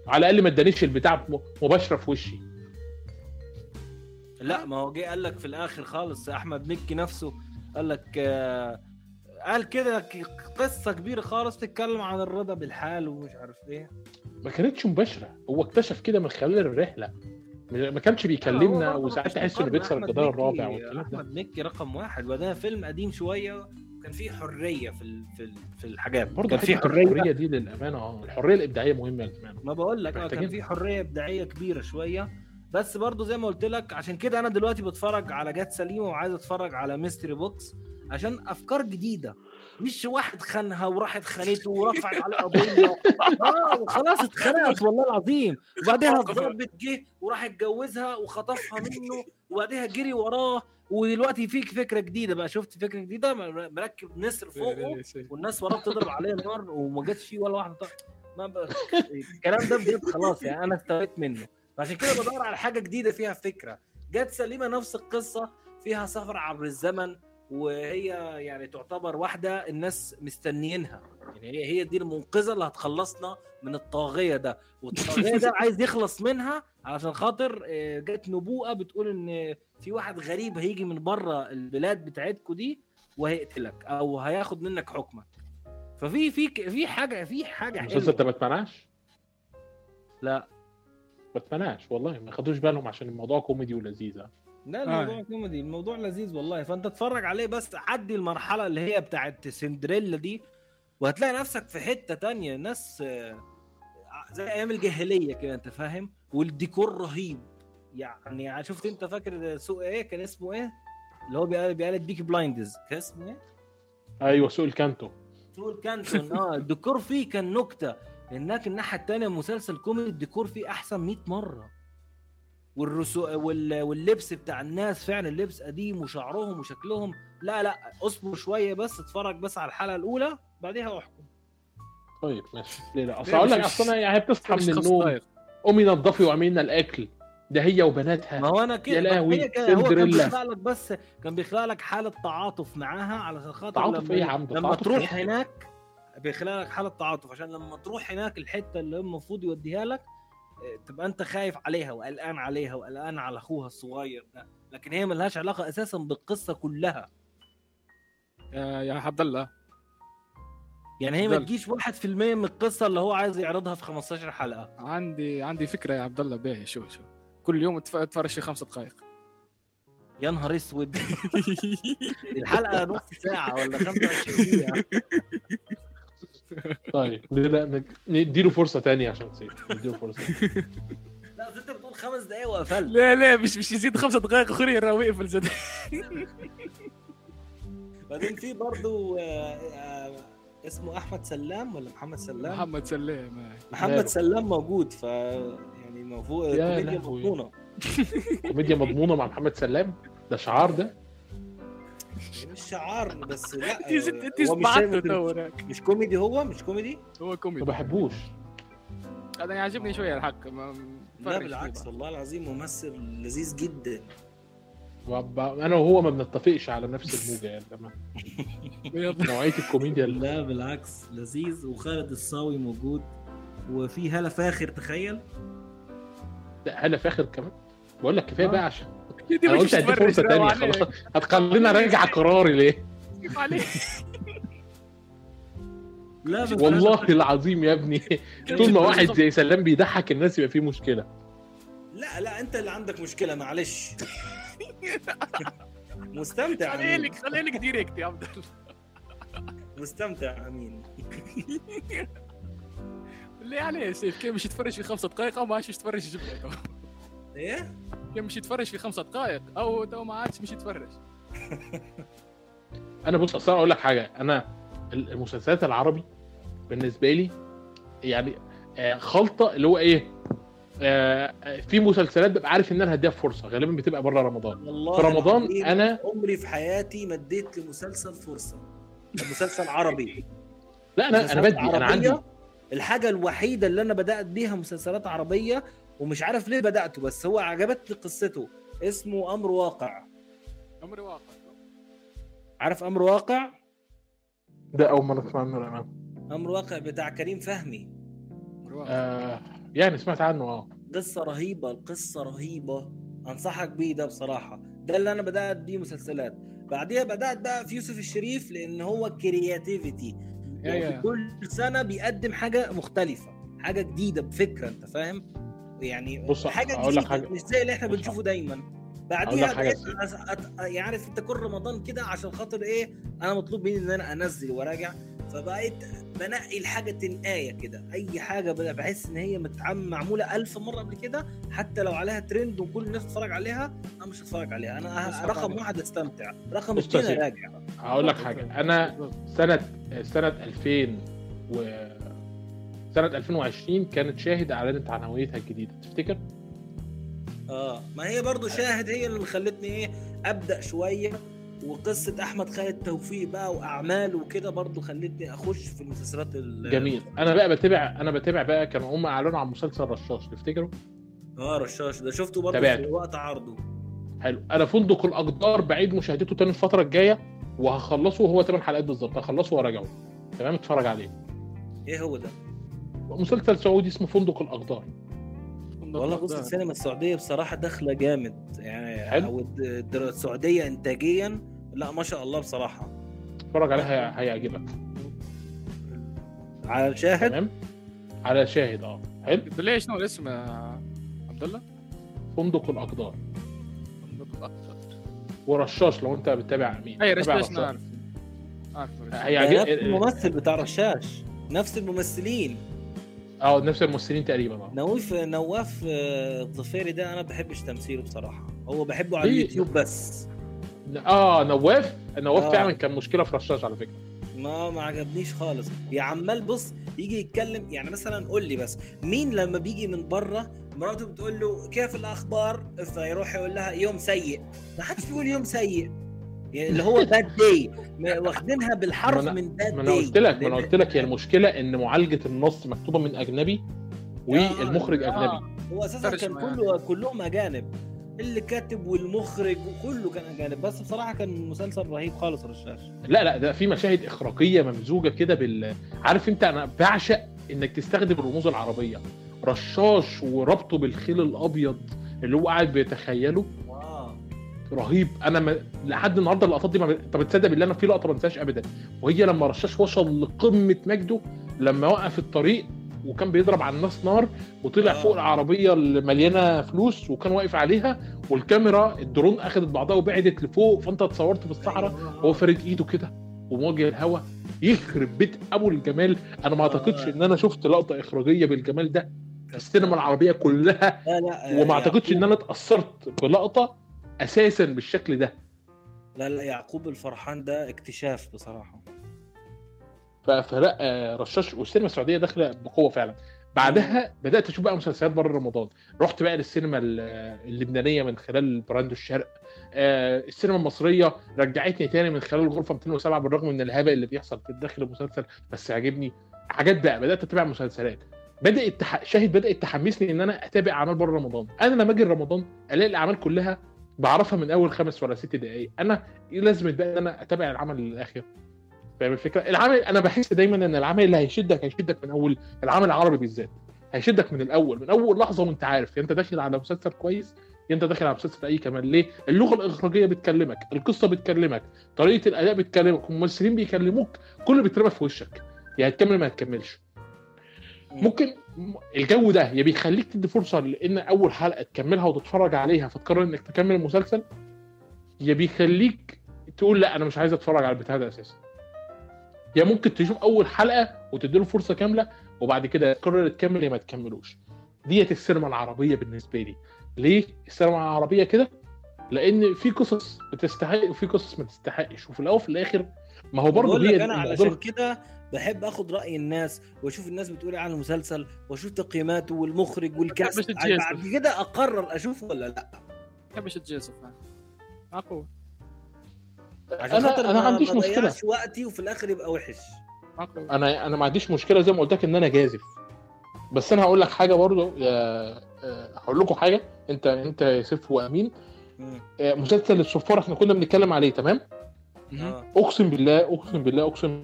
على الأقل ما ادانيش البتاع م- مباشرة في وشي. لا ما هو جه قال لك في الآخر خالص أحمد مكي نفسه قال لك آه، قال كده قصة كبيرة خالص تتكلم عن الرضا بالحال ومش عارف إيه. ما كانتش مباشرة. هو اكتشف كده من خلال الرحلة. ما كانش بيكلمنا وساعات تحس إنه. بيكسر الجدار الرابع والكلام ده. أحمد مكي رقم واحد. وده فيلم قديم شوية كان في حرية في في في الحاجات. برضه كان في حتة حرية. الحرية دي للأمانة آه الحرية الإبداعية مهمة للامانه ما بقول لك آه كان محتاجين. في حرية إبداعية كبيرة شوية. بس برضو زي ما قلت لك عشان كده أنا دلوقتي بتفرج على جات سليمة وعايز أتفرج على mystery box عشان أفكار جديدة. مش واحد خانها وراحت خانته ورفعت عليه قضيه آه وخلاص اتخنقت والله العظيم. وبعدها الضابط جه وراح اتجوزها وخطفها منه وبعدها جري وراه ودلوقتي فيك فكرة جديدة بقى. شفت فكرة جديدة؟ مركب نسر فوقه والناس وراه بتضرب عليه نار وما جاتش فيه ولا واحدة. ما ب... الكلام ده بجد خلاص يعني أنا استويت منه. فعشان كده بدور على حاجة جديدة فيها فكرة. جت سليمة نفس القصة فيها سفر عبر الزمن وهي يعني تعتبر واحدة الناس مستنيينها. يعني هي هي دي المنقذة اللي هتخلصنا من الطاغية ده. والطاغية ده عايز يخلص منها علشان خاطر آه، جت نبوءة بتقول إن في واحد غريب هيجي من بره البلاد بتاعتكم دي وهيقتلك أو هياخد منك حكمك. ففي في في حاجة في حاجة المسلسل ده ما اتمنعش؟ لا. ما اتمنعش والله ما خدوش بالهم عشان الموضوع كوميدي ولذيذ. آه. لا آه. الموضوع كوميدي الموضوع لذيذ والله. فأنت اتفرج عليه بس عدي المرحلة اللي هي بتاعت سندريلا دي وهتلاقي نفسك في حتة تانية. ناس آه، زي أيام الجاهلية كده أنت فاهم؟ والديكور رهيب. يعني شفت أنت فاكر سوق إيه؟ كان اسمه إيه؟ اللي هو بيقال بيقال Peaky Blinders. كان اسمه إيه؟ أيوه سوق الكانتو. سوق الكانتو آه الديكور فيه كان نكتة. هناك الناحية الثانية مسلسل كوميدي الديكور فيه أحسن 100 مرة. والرسو وال... واللبس بتاع الناس فعلا اللبس قديم وشعرهم وشكلهم. لا لا اصبر شوية بس اتفرج بس على الحلقة الأولى بعديها أحكم. طيب ماشي. ليه لا؟ أصل أقول مش- لك أصل أنا يعني بتصحى من النوم دقايق. قومي نضفي واعملي لنا الأكل. ده هي وبناتها. ما هو أنا يا كده لهوي، هي كده. هو كان. بيخلق لك بس كان بيخلق لك حالة تعاطف معاها علشان خاطر تعاطف لما إيه يا عم لما تعاطف تروح إيه؟ هناك بيخلق حالة تعاطف عشان لما تروح هناك الحتة اللي المفروض يوديها لك آه، تبقى أنت خايف عليها وقلقان عليها وقلقان على أخوها الصغير ده. لكن هي ملهاش علاقة أساسا بالقصة كلها. يا يا عبد الله. يعني هي ما. تجيش 1% من القصة اللي هو عايز يعرضها في 15 حلقة. عندي عندي فكرة يا عبد الله باهي شو شو كل يوم تف- تفرج شي خمس دقائق يا نهار أسود. الحلقة نص ساعة ولا 25 دقيقة. طيب ليه لا نديله فرصة تانية عشان نسيت؟ نديله فرصة. لا انت بتقول خمس دقايق وقفلت. لا لا مش مش يزيد خمس دقائق أخرى راوي في الزد بعدين في برضو آه، آه، اسمه أحمد سلام ولا محمد سلام؟ محمد سلام آه. محمد؟ سلام موجود ف يعني كوميديا. مضمونة. كوميديا مضمونة مع محمد سلام؟ ده شعار ده؟ مش شعار بس لا انت هو مش سمعته شايف- تو هناك. مش كوميدي هو؟ مش كوميدي؟ هو ما كوميدي بحبوش. أنا يعجبني شوية الحق ما لا بالعكس والله العظيم ممثل لذيذ جدا. وب- أنا وهو ما بنتفقش على نفس الموجة يعني لما بقى. نوعية الكوميديا لا بالعكس لذيذ وخالد الصاوي موجود وفي هلا فاخر تخيل. لا هلا فاخر كمان. بقول لك كفاية آه. بقى عشان دي مش قلت تفرج فرصة عليه. خلاص. هتخليني اراجع قراري ليه؟ لا بس والله العظيم يا ابني. طول ما واحد زي سلام بيضحك الناس يبقى فيه مشكلة. لا لا أنت اللي عندك مشكلة معلش. مستمتع خلي أمين. لك خلي لك ديريكت يا عبد الله. مستمتع أمين. اللي عليه سيف؟ كيف مش يتفرج في خمسة دقائق؟ أو ما عادش تو. إيه؟ كيف مش يتفرج في خمسة دقائق أو تو ما عادش مش يتفرج. أنا بص أصل أنا أقول لك حاجة. أنا المسلسلات العربي بالنسبة لي يعني آه، خلطة اللي هو إيه آه، آه، في مسلسلات ببقى عارف ان أنا هديها فرصة. غالبا بتبقى بره رمضان. والله في رمضان العظيم أنا عمري في حياتي ما اديت لمسلسل فرصة. مسلسل عربي. لا أنا أنا بدي أنا عندي. الحاجة الوحيدة اللي أنا بدأت بيها مسلسلات عربية ومش عارف ليه بدأته بس هو عجبتني قصته. اسمه أمر واقع. أمر واقع. عارف أمر واقع؟ ده أول مرة أسمع عنه الامانه أمر واقع بتاع كريم فهمي. أمر واقع. آه يعني سمعت عنه آه. قصة رهيبة القصة رهيبة. أنصحك بيه ده بصراحة. ده اللي أنا بدأت بيه مسلسلات. بعديها بدأت بقى في يوسف الشريف لأن هو كرياتيفيتي يا. يعني. كل سنة بيقدم حاجة مختلفة حاجة جديدة بفكرة أنت فاهم؟ يعني بص، حاجة جديدة حاجة. مش زي اللي إحنا بنشوفه دايما. بعديها لك حاجة بقيت يعني عارف أنت كل رمضان كده عشان خاطر إيه؟ أنا مطلوب مني إن أنا أنزل وراجع فبقيت بنقي الحاجة تنقاية كده. أي حاجة بحس إن هي متعم معمولة ألف مرة قبل كده حتى لو عليها ترند وكل الناس تتفرج عليها أنا مش هتفرج عليها. أنا بس ه- رقم. واحد أستمتع. رقم اثنين. أراجع. هقول لك حاجة. أنا سنه سنة 2000 و سنة 2020 كانت شاهد اعلنت عن هويتها الجديدة تفتكر؟ آه ما هي برضو شاهد هي اللي خلتني إيه أبدأ شوية وقصة أحمد خالد توفيق بقى وأعمال وكده برضو خلتني أخش في المسلسلات ال- جميل. أنا بقى بتابع أنا بتابع بقى كانوا هم اعلنوا عن مسلسل رشاش تفتكروا؟ آه رشاش. ده شفته برضو تابعت. في وقت عرضه. حلو. أنا فندق الأقدار بعيد مشاهدته تاني الفترة الجاية وهخلصه وهو 8 حلقات بالظبط. هخلصه وراجعه. تمام؟ اتفرج عليه. إيه هو ده؟ مسلسل سعودي اسمه فندق الأقدار. والله بص السينما السعودية بصراحة داخلة جامد. يعني حلو. أو السعودية انتاجيا لا ما شاء الله بصراحة. اتفرج عليه هي- هيعجبك. على الشاهد تمام. على شاهد آه. حلو. ليش شنو الاسم يا عبد الله؟ فندق الأقدار. فندق الأقدار. ورشاش لو أنت بتتابع مين؟ أي رشاش رشاش. عارف عارف رشاش. ده نفس هيعجب الممثل بتاع رشاش. نفس الممثلين. آه نفس الممثلين تقريبا. آه نواف نواف الظفيري ده أنا ما بحبش تمثيله بصراحة. هو بحبه على؟ اليوتيوب بس. آه نواف؟ نواف آه. فعلا كان مشكلة في رشاش على فكرة. ما ما عجبنيش خالص. يا عمال بص يجي يتكلم يعني مثلا قول لي بس مين لما بيجي من بره مراته بتقول له كيف الأخبار؟ فيروح يقول لها يوم سيء. ما حدش بيقول يوم سيء. يعني اللي هو bad day واخدينها بالحرف من bad ما أنا قلت لك ما أنا قلت لك هي المشكلة إن معالجة النص مكتوبة من أجنبي والمخرج أجنبي. هو أساسا كان كله كلهم أجانب. اللي كاتب والمخرج وكله كان أجانب. بس بصراحة كان مسلسل رهيب خالص رشاش لا لا ده في مشاهد اخراجيه ممزوجة كده بال عارف أنت أنا بعشق إنك تستخدم الرموز العربية. رشاش وربطه بالخيل الأبيض اللي هو قاعد بيتخيله. رهيب. أنا ما... لحد النهارده اللقطات دي ما... انت بتصدق بالله أنا في لقطة ما انساهاش ابدا. وهي لما رشاش وصل لقمة مجده لما وقف الطريق وكان بيضرب على الناس نار وطلع آه. فوق العربية اللي مليانة فلوس وكان واقف عليها والكاميرا الدرون اخذت بعضها وبعدت لفوق فأنت اتصورت في الصحراء هو فارد إيده كده ومواجه الهوا يخرب بيت أبو الجمال. أنا ما أعتقدش آه. إن أنا شفت لقطة إخراجية بالجمال ده في السينما العربية كلها. لا لا وما آه، اعتقدش إن يعقوب- أنا اتأثرت بلقطة أساسا بالشكل ده. لا لا يعقوب الفرحان ده اكتشاف بصراحة. فلا آه، رشاش والسينما السعودية داخلة بقوة فعلا. بعدها بدأت أشوف بقى مسلسلات بره رمضان. رحت بقى للسينما ال- اللبنانية من خلال براند الشرق. آه، السينما المصرية رجعتني تاني من خلال الغرفة 207 بالرغم من الهبل اللي بيحصل في داخل المسلسل بس عاجبني حاجات بقى. بدأت أتابع مسلسلات. بدات تح... شاهد بدات تحمسني إن أنا أتابع أعمال بره رمضان. أنا لما أجي رمضان ألاقي الأعمال كلها بعرفها من أول خمس ولا ست دقائق أنا إيه لازمه بقى إن أنا أتابع العمل للآخر فاهم الفكرة؟ العمل أنا بحس دايما إن العمل اللي هيشدك هيشدك من أول العمل العربي بالذات هيشدك من الأول من أول لحظة وأنت عارف يا أنت داخل على مسلسل كويس يا أنت داخل على مسلسل أي كمان ليه؟ اللغة الإخراجية بتكلمك، القصة بتكلمك، طريقة الأداء بتكلمك، الممثلين بيكلموك، كله بيترمى في وشك يا هتكمل ما هتكملش. ممكن الجو ده يا بيخليك تدي فرصة لإن أول حلقة تكملها وتتفرج عليها فتقرر إنك تكمل المسلسل يا بيخليك تقول لأ أنا مش عايز أتفرج على البتاع ده أساسا. يا ممكن تشوف أول حلقة وتديله فرصة كاملة وبعد كده تقرر تكمل يا ما تكملوش. ديت السينما العربية بالنسبة لي. ليه السينما العربية كده؟ لإن في قصص بتستحق وفي قصص ما تستحقش وفي الأول وفي الآخر ما هو برضه لك أنا علشان كده بحب آخد رأي الناس وأشوف الناس بتقول إيه عن المسلسل وأشوف تقييماته والمخرج والكاست. تجازف. بعد كده أقرر أشوفه ولا لأ. تحبش تجازف معقول عشان أنا خاطر أنا ما عنديش ما مشكلة. وقتي وفي الآخر يبقى وحش. معقول أنا أنا ما عنديش مشكلة زي ما قلت لك إن أنا جازف. بس أنا هقول لك حاجة برضو يا آه، هقول لكم حاجة. انت أنت يا سيف وأمين. آه، مسلسل الصفار إحنا كنا بنتكلم عليه تمام؟ آه. أقسم بالله أقسم بالله أقسم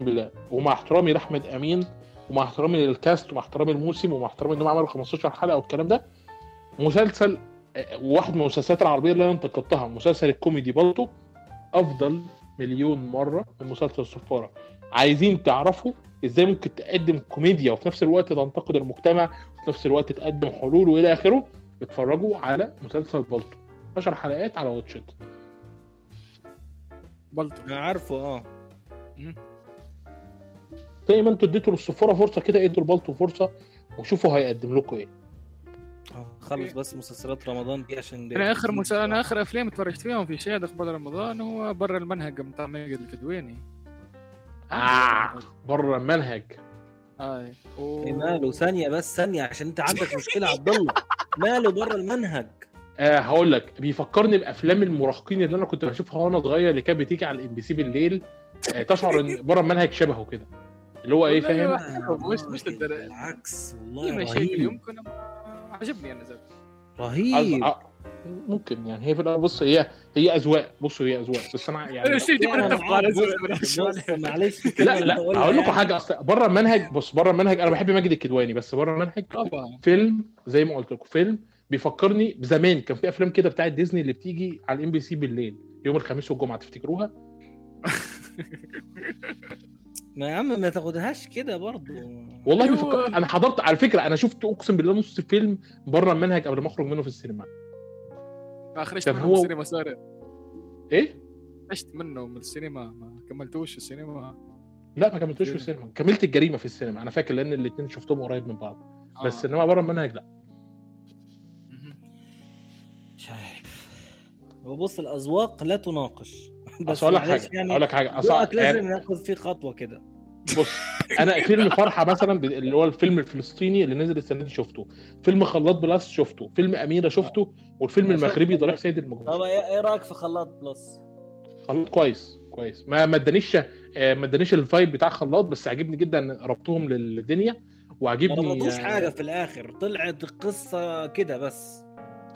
بالله ومع احترامي لأحمد أمين ومع احترامي للكاست ومع احترامي الموسم ومع احترامي انهم عملوا 15 حلقة والكلام ده. مسلسل واحد من المسلسلات العربية اللي أنا انتقدتها مسلسل الكوميدي برضه أفضل مليون مرة من مسلسل الصفاره عايزين تعرفوا إزاي ممكن تقدم كوميديا وفي نفس الوقت تنتقد المجتمع وفي نفس الوقت تقدم حلول وإلى آخره. اتفرجوا على مسلسل بالطو. 10 حلقات على واتشت بلطو أنا عارفه آه. زي ما أنتوا اديتوا للصفارة فرصة كده ادوا البلطو فرصة وشوفوا هيقدم لكم إيه. آه، خلص بس مسلسلات رمضان دي عشان أنا آخر مسا... أنا آخر أفلام اتفرجت فيهم في شهاده قبل رمضان هو برا المنهج بتاع ماجد الكدواني. آه بره المنهج. أي. إيه ماله؟ ثانية بس ثانية عشان أنت عندك مشكلة يا عبد الله. ماله بره المنهج؟ آه هقول لك بيفكرني بأفلام المراهقين اللي أنا كنت بشوفها وأنا صغير اللي كانت بتيجي على ال MBC بالليل. آه تشعر إن بره المنهج شبهه كده. اللي هو إيه فاهم؟ مش مش للدرجة بالعكس والله مشاكل رهيب. يمكن عجبني أنا زاد. رهيب. ممكن يعني. هي في الأول بص هي هي أذواق. بصوا هي أذواق. بس أنا يعني الشيء دي يعني معلش. لا لا هقول لكم. حاجة اصل بره المنهج بص بره المنهج أنا بحب ماجد الكدواني بس بره المنهج طبعا. فيلم زي ما قلت لكم فيلم بيفكرني بزمان. كان في أفلام كده بتاعت ديزني اللي بتيجي على ال MBC بالليل يوم الخميس والجمعة تفتكروها؟ ما يا عم ما تاخدهاش كده برضه والله. بيفكر أنا حضرت على فكرة أنا شفت أقسم بالله نص فيلم بره المنهج قبل ما أخرج منه في السينما. ما خرجت منه هو- من السينما صار إيه؟ خرجت منه من السينما ما كملتوش في السينما. لا ما كملتوش في السينما. كملت الجريمة في السينما. أنا فاكر لأن الاثنين شفتهم قريب من بعض. بس آه. إنما بره المنهج لا. مش عارف. هو بص الأذواق لا تناقش. بس أقول لك حاجة أقول لك حاجة ذوقك لازم يعني ناخد فيه خطوة كده. بص أنا فيلم فرحة مثلا اللي هو الفيلم الفلسطيني اللي نزل السنة دي شفته. فيلم خلاط plus شفته. فيلم أميرة شفته. والفيلم المغربي ضريح. سيد طب المجنون إيه إيه رأيك في خلاط plus؟ خلاط كويس كويس. ما ما ادانيش آه، ما ادانيش ال vibe بتاع خلاط بس عجبني جدا ربطهم للدنيا ما وعجبني ربطوش آه، حاجة في الآخر. طلعت القصة كده بس.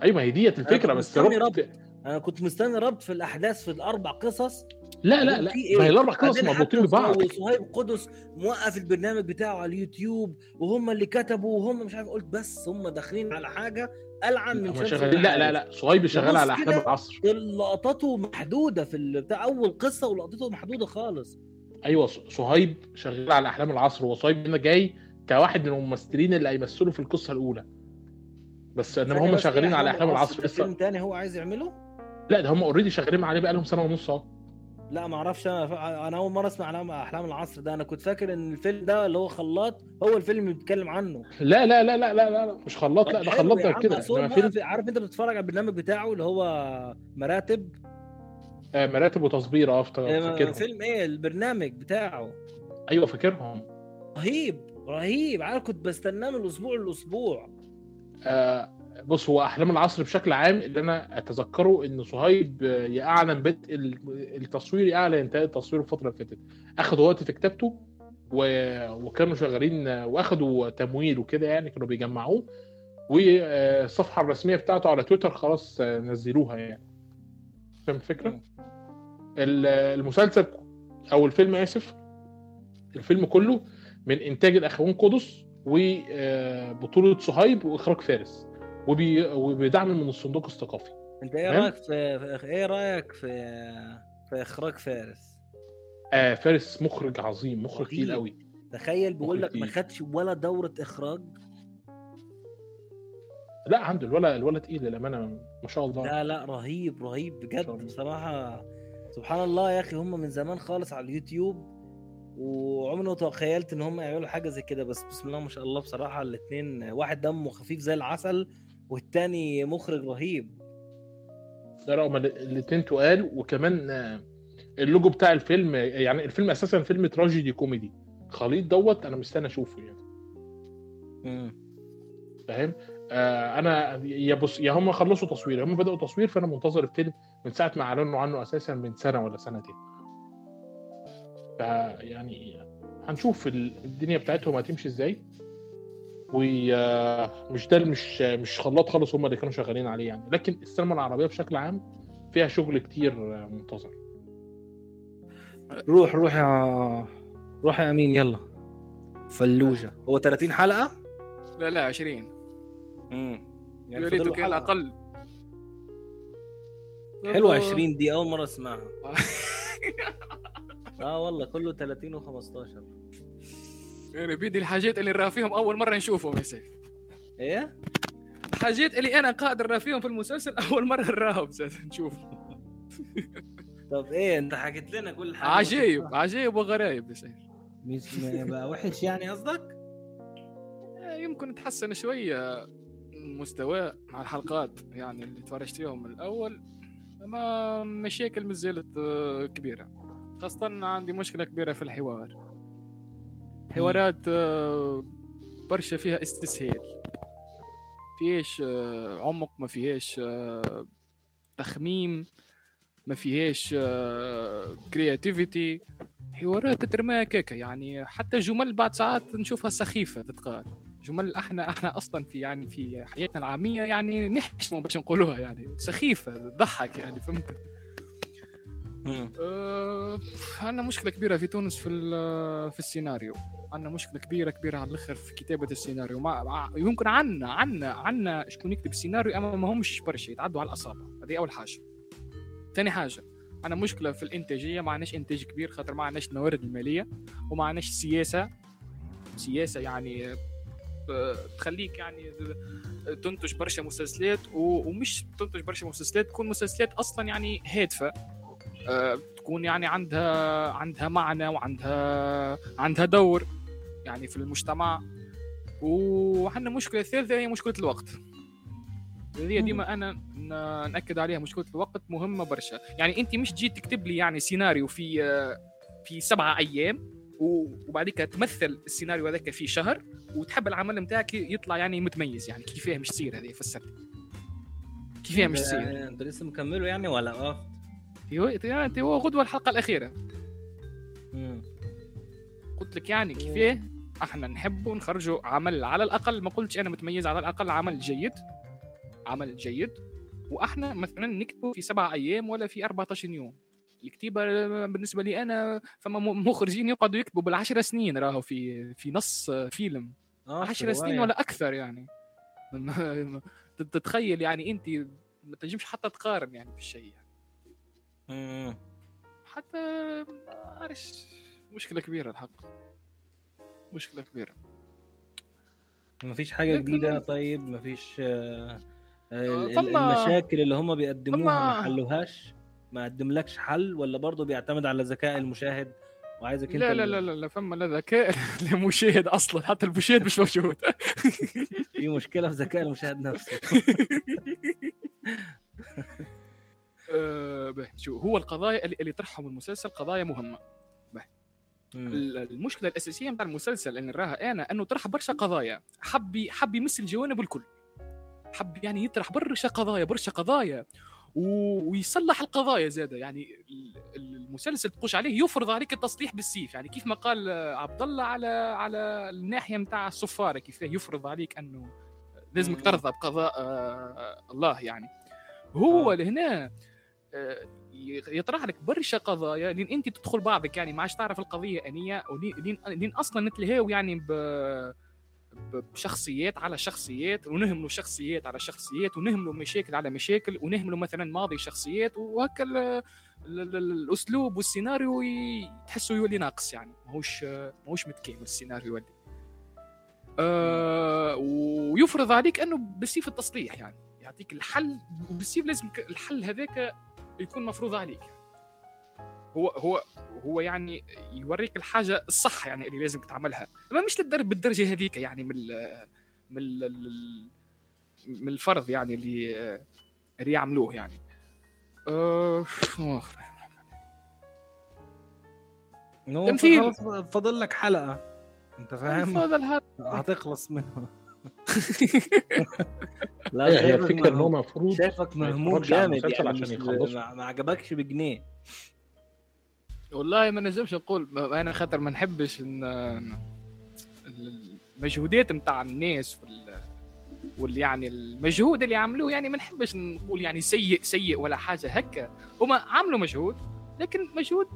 أيوه ما هي ديت الفكرة بس ربط. أنا كنت مستني ربط في الأحداث في الأربع قصص. لا لا لا. إيه؟ ما هي الأربع قصص مربوطين ببعض. وصهيب قدس موقف البرنامج بتاعه على اليوتيوب وهم اللي كتبوا وهم مش عارف قلت بس هم داخلين على حاجة ألعن من شمس شغالين لا لا لا. صهيب شغال على كده. العصر. لقطاته محدودة في بتاع أول قصة ولقطته محدودة خالص. أيوه صهيب شغال على أحلام العصر وصهيب هنا جاي كواحد من الممثلين اللي هيمثلوا في القصة الأولى. بس إنما هم شغالين على أحلام العصر فيلم تاني هو عايز يعمله؟ لا ده هم اوريدي شغالين عليه بقى لهم سنة ونص أهو. لا ما أعرفش أنا أنا أول مرة أسمع أحلام أحلام العصر ده. أنا كنت فاكر إن الفيلم ده اللي هو خلاط هو الفيلم اللي بيتكلم عنه. لا لا لا لا لا لا مش خلاط لا ده خلاط ده كده. فيلم عارف أنت بتتفرج على البرنامج بتاعه اللي هو مراتب؟ آه، مراتب وتصبير آه آه، فاكرهم. فيلم إيه؟ البرنامج بتاعه. أيوه فاكرهم. رهيب رهيب. عارف كنت بستناه من الأسبوع للأسبوع. آه بص هو أحلام العصر بشكل عام اللي أنا أتذكره إن صهيب آه، يا اعلن بدء ال- التصوير يا اعلن انتهاء التصوير الفترة اللي فاتت اخدوا وقت في كتابته و... وكانوا شغالين آه، وأخدوا تمويل وكده يعني كانوا بيجمعوه والصفحه الرسمية بتاعته على تويتر خلاص آه، نزلوها يعني فاهم الفكرة؟ المسلسل أو الفيلم آسف الفيلم كله من إنتاج الأخوان قدس وبطوله صهيب وإخراج فارس. وبدعم من الصندوق الثقافي. أنت إيه. رأيك في إيه رأيك في في إخراج فارس؟ آه فارس مخرج عظيم مخرج تقيل. قوي. تخيل بيقول لك ما خدش ولا دورة إخراج؟ لا عنده الولا الولا تقيل للأمانة ما شاء الله. لا لا رهيب رهيب بجد. بصراحة. سبحان الله يا أخي هم من زمان خالص على اليوتيوب وعمري ما تخيلت إن هم يعملوا حاجة زي كده بس بسم الله ما شاء الله بصراحة الاثنين واحد دمه خفيف زي العسل والتاني مخرج رهيب. ده رغم الاثنين تقال وكمان آه، اللوجو بتاع الفيلم يعني الفيلم أساسا فيلم تراجيدي كوميدي. خليط دوت أنا مستني أشوفه يعني. مم. فاهم؟ آه أنا يا بص يا هم خلصوا تصوير هم بدأوا تصوير فأنا منتظر الفيلم من ساعة ما أعلنوا عنه أساسا من سنة ولا سنتين. فيعني هنشوف ال- الدنيا بتاعتهم هتمشي إزاي. ومش ده مش مش خلاط خالص هم اللي كانوا شغالين عليه يعني. لكن السينما العربية بشكل عام فيها شغل كتير آه، منتظر. روح روح يا روح يا أمين يلا. فلوجة. هو 30 حلقة؟ لا لا 20 امم يا ريت كان أقل. حلوة 20 دي أول مرة أسمعها. آه والله كله 30 و15 يعني بيدي الحاجات اللي نراه فيهم أول مرة نشوفهم يا سيف. إيه؟ الحاجات اللي أنا قادر نرى فيهم في المسلسل أول مرة نراهم نشوف طب إيه؟ أنت حكيت لنا كل حاجة. عجيب عجيب وغرايب يا سيد مش بقى وحش يعني قصدك؟ يمكن تحسن شوية مستواه مع الحلقات يعني اللي تفرجت فيهم من الأول. ما مشاكل ما زالت آه، كبيرة. خاصة عندي مشكلة كبيرة في الحوار. حوارات آه، برشا فيها استسهال. فيهاش آه، عمق ما فيهاش آه، تخميم ما فيهاش créativité حوارات تترمى هكاكا يعني حتى جمل بعد ساعات نشوفها سخيفة تتقال. جمل إحنا إحنا أصلا في يعني في حياتنا العامية يعني نحشموا باش نقولوها يعني سخيفة تضحك يعني فهمت؟ عندنا مشكلة كبيرة في تونس في في السيناريو. عندنا مشكلة كبيرة كبيرة على الأخر في كتابة السيناريو. مع- يمكن عندنا عندنا عندنا شكون يكتب السيناريو أما ما همش برشا يتعدوا على الاصابع هذه أول حاجة. ثاني حاجة عندنا مشكلة في الإنتاجية. ما عندناش إنتاج كبير خاطر ما عندناش الموارد المالية وما عندناش سياسة. سياسة يعني آه، تخليك يعني تنتج برشا مسلسلات ومش تنتج برشا مسلسلات تكون مسلسلات أصلا يعني هادفة. تكون يعني عندها عندها معنى وعندها عندها دور يعني في المجتمع. وعندنا مشكلة ثالثه هي مشكلة الوقت. اللي هي ديما أنا نأكد عليها مشكلة الوقت مهمة برشا. يعني أنت مش تجي تكتب لي يعني سيناريو في آه، في سبعة أيام و- وبعديك تمثل السيناريو هذاك في شهر وتحب العمل نتاعك يطلع يعني متميز. يعني كيفاه مش تصير هذه فسرت كيفاه مش تصير أنت لسه مكمله يعني ولا؟ آه. هو يعني هو غدوة الحلقة الأخيرة. مم. قلت لك يعني كيفاه إحنا نحبوا نخرجوا عمل على الأقل ما قلتش أنا متميز على الأقل عمل جيد. عمل جيد. وأحنا مثلا نكتبه في سبعة أيام ولا في 14 يوم. الكتيبة بالنسبة لي أنا فما مخرجين يقعدوا يكتبوا بالعشر سنين راهو في في نص فيلم. آه 10 سنين رواية. ولا أكثر يعني. تتخيل يعني أنت ما تنجمش حتى تقارن يعني بالشيء. يعني. حتى ما عارفش مشكلة كبيرة الحق. مشكلة كبيرة. ما فيش حاجة جديدة؟ طيب ما فيش آه، آه، فما- المشاكل اللي هم بيقدموها ما حلوهاش؟ ما قدملكش حل؟ ولا برضه بيعتمد على ذكاء المشاهد؟ وعايزك انت لا لا لا لا, لا فما لا ذكاء لمشاهد أصلا. حتى المشاهد مش موجود. في مشكلة في ذكاء المشاهد نفسه. آه، شو هو القضايا اللي, اللي طرحهم المسلسل قضايا مهمة. المشكلة الأساسية نتاع المسلسل اللي نراها أنا إنه طرح برشا قضايا. حب حب يمس الجوانب الكل. حب يعني يطرح برشا قضايا برشا قضايا. و- ويصلح القضايا زادة. يعني ال- ال- المسلسل تقوش عليه يفرض عليك التصليح بالسيف. يعني كيف ما قال آه، عبد الله على على الناحية نتاع الصفارة كيف يفرض عليك إنه لازمك. ترضى بقضاء آه، الله يعني. هو آه. لهنا آه، يطرح لك برشا قضايا لين أنت تدخل بعضك يعني ما عادش تعرف القضية أنية لين, أصلا نتلهاو يعني ب بشخصيات على شخصيات ونهملوا شخصيات على شخصيات ونهملوا مشاكل على مشاكل ونهملوا مثلا ماضي شخصيات وهكا ال- ال- ال- الأسلوب والسيناريو تحسه يولي ناقص يعني ماهوش ماهوش متكامل السيناريو يولي. آه ويفرض عليك أنه بسيف التصليح يعني يعطيك الحل وبسيف لازم الحل هذاك يكون مفروض عليك. هو هو هو يعني يوريك الحاجة الصح يعني اللي لازم تعملها. أما مش للدرجه بالدرجة هذيك يعني من ال من ال من الفرض يعني اللي اللي يعملوه يعني. أه تمثيل. فاضل لك حلقة. أنت فاهم؟ هذا. الهذا هتخلص منها. لا هي الفكرة ان هو المفروض شايفك ما مهموم جامد يعني عشان مش يخلصه. ما عجبكش بجنيه. والله ما نجمش نقول أنا خاطر ما نحبش ان المجهودات نتاع الناس وال واللي يعني المجهود اللي عملوه يعني ما نحبش نقول يعني سيء سيء ولا حاجة هكا. هما عملوا مجهود لكن مجهود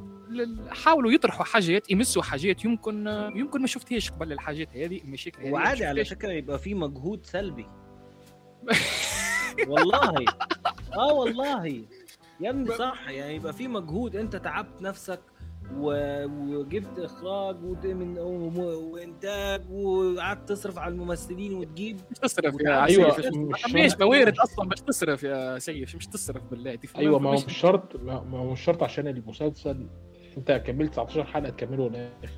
حاولوا يطرحوا حاجات يمسوا حاجات يمكن يمكن ما شفتهاش قبل الحاجات هذه المشاكل هذه وعادي على. فكرة يبقى في مجهود سلبي. والله. آه والله. يا ابني صح يعني يبقى في مجهود. انت تعبت نفسك و- وجبت إخراج وت- من- وم- وإنتاج وقعدت تصرف على الممثلين وتجيب. مش تصرف يا سيف مش ما فيش شرط. موارد أصلا باش تصرف يا سيف مش تصرف بالله أيوه ما هو مش- مش شرط ما ما هو مش شرط عشان المسلسل انت كملت 19 حلقة تكمله للاخر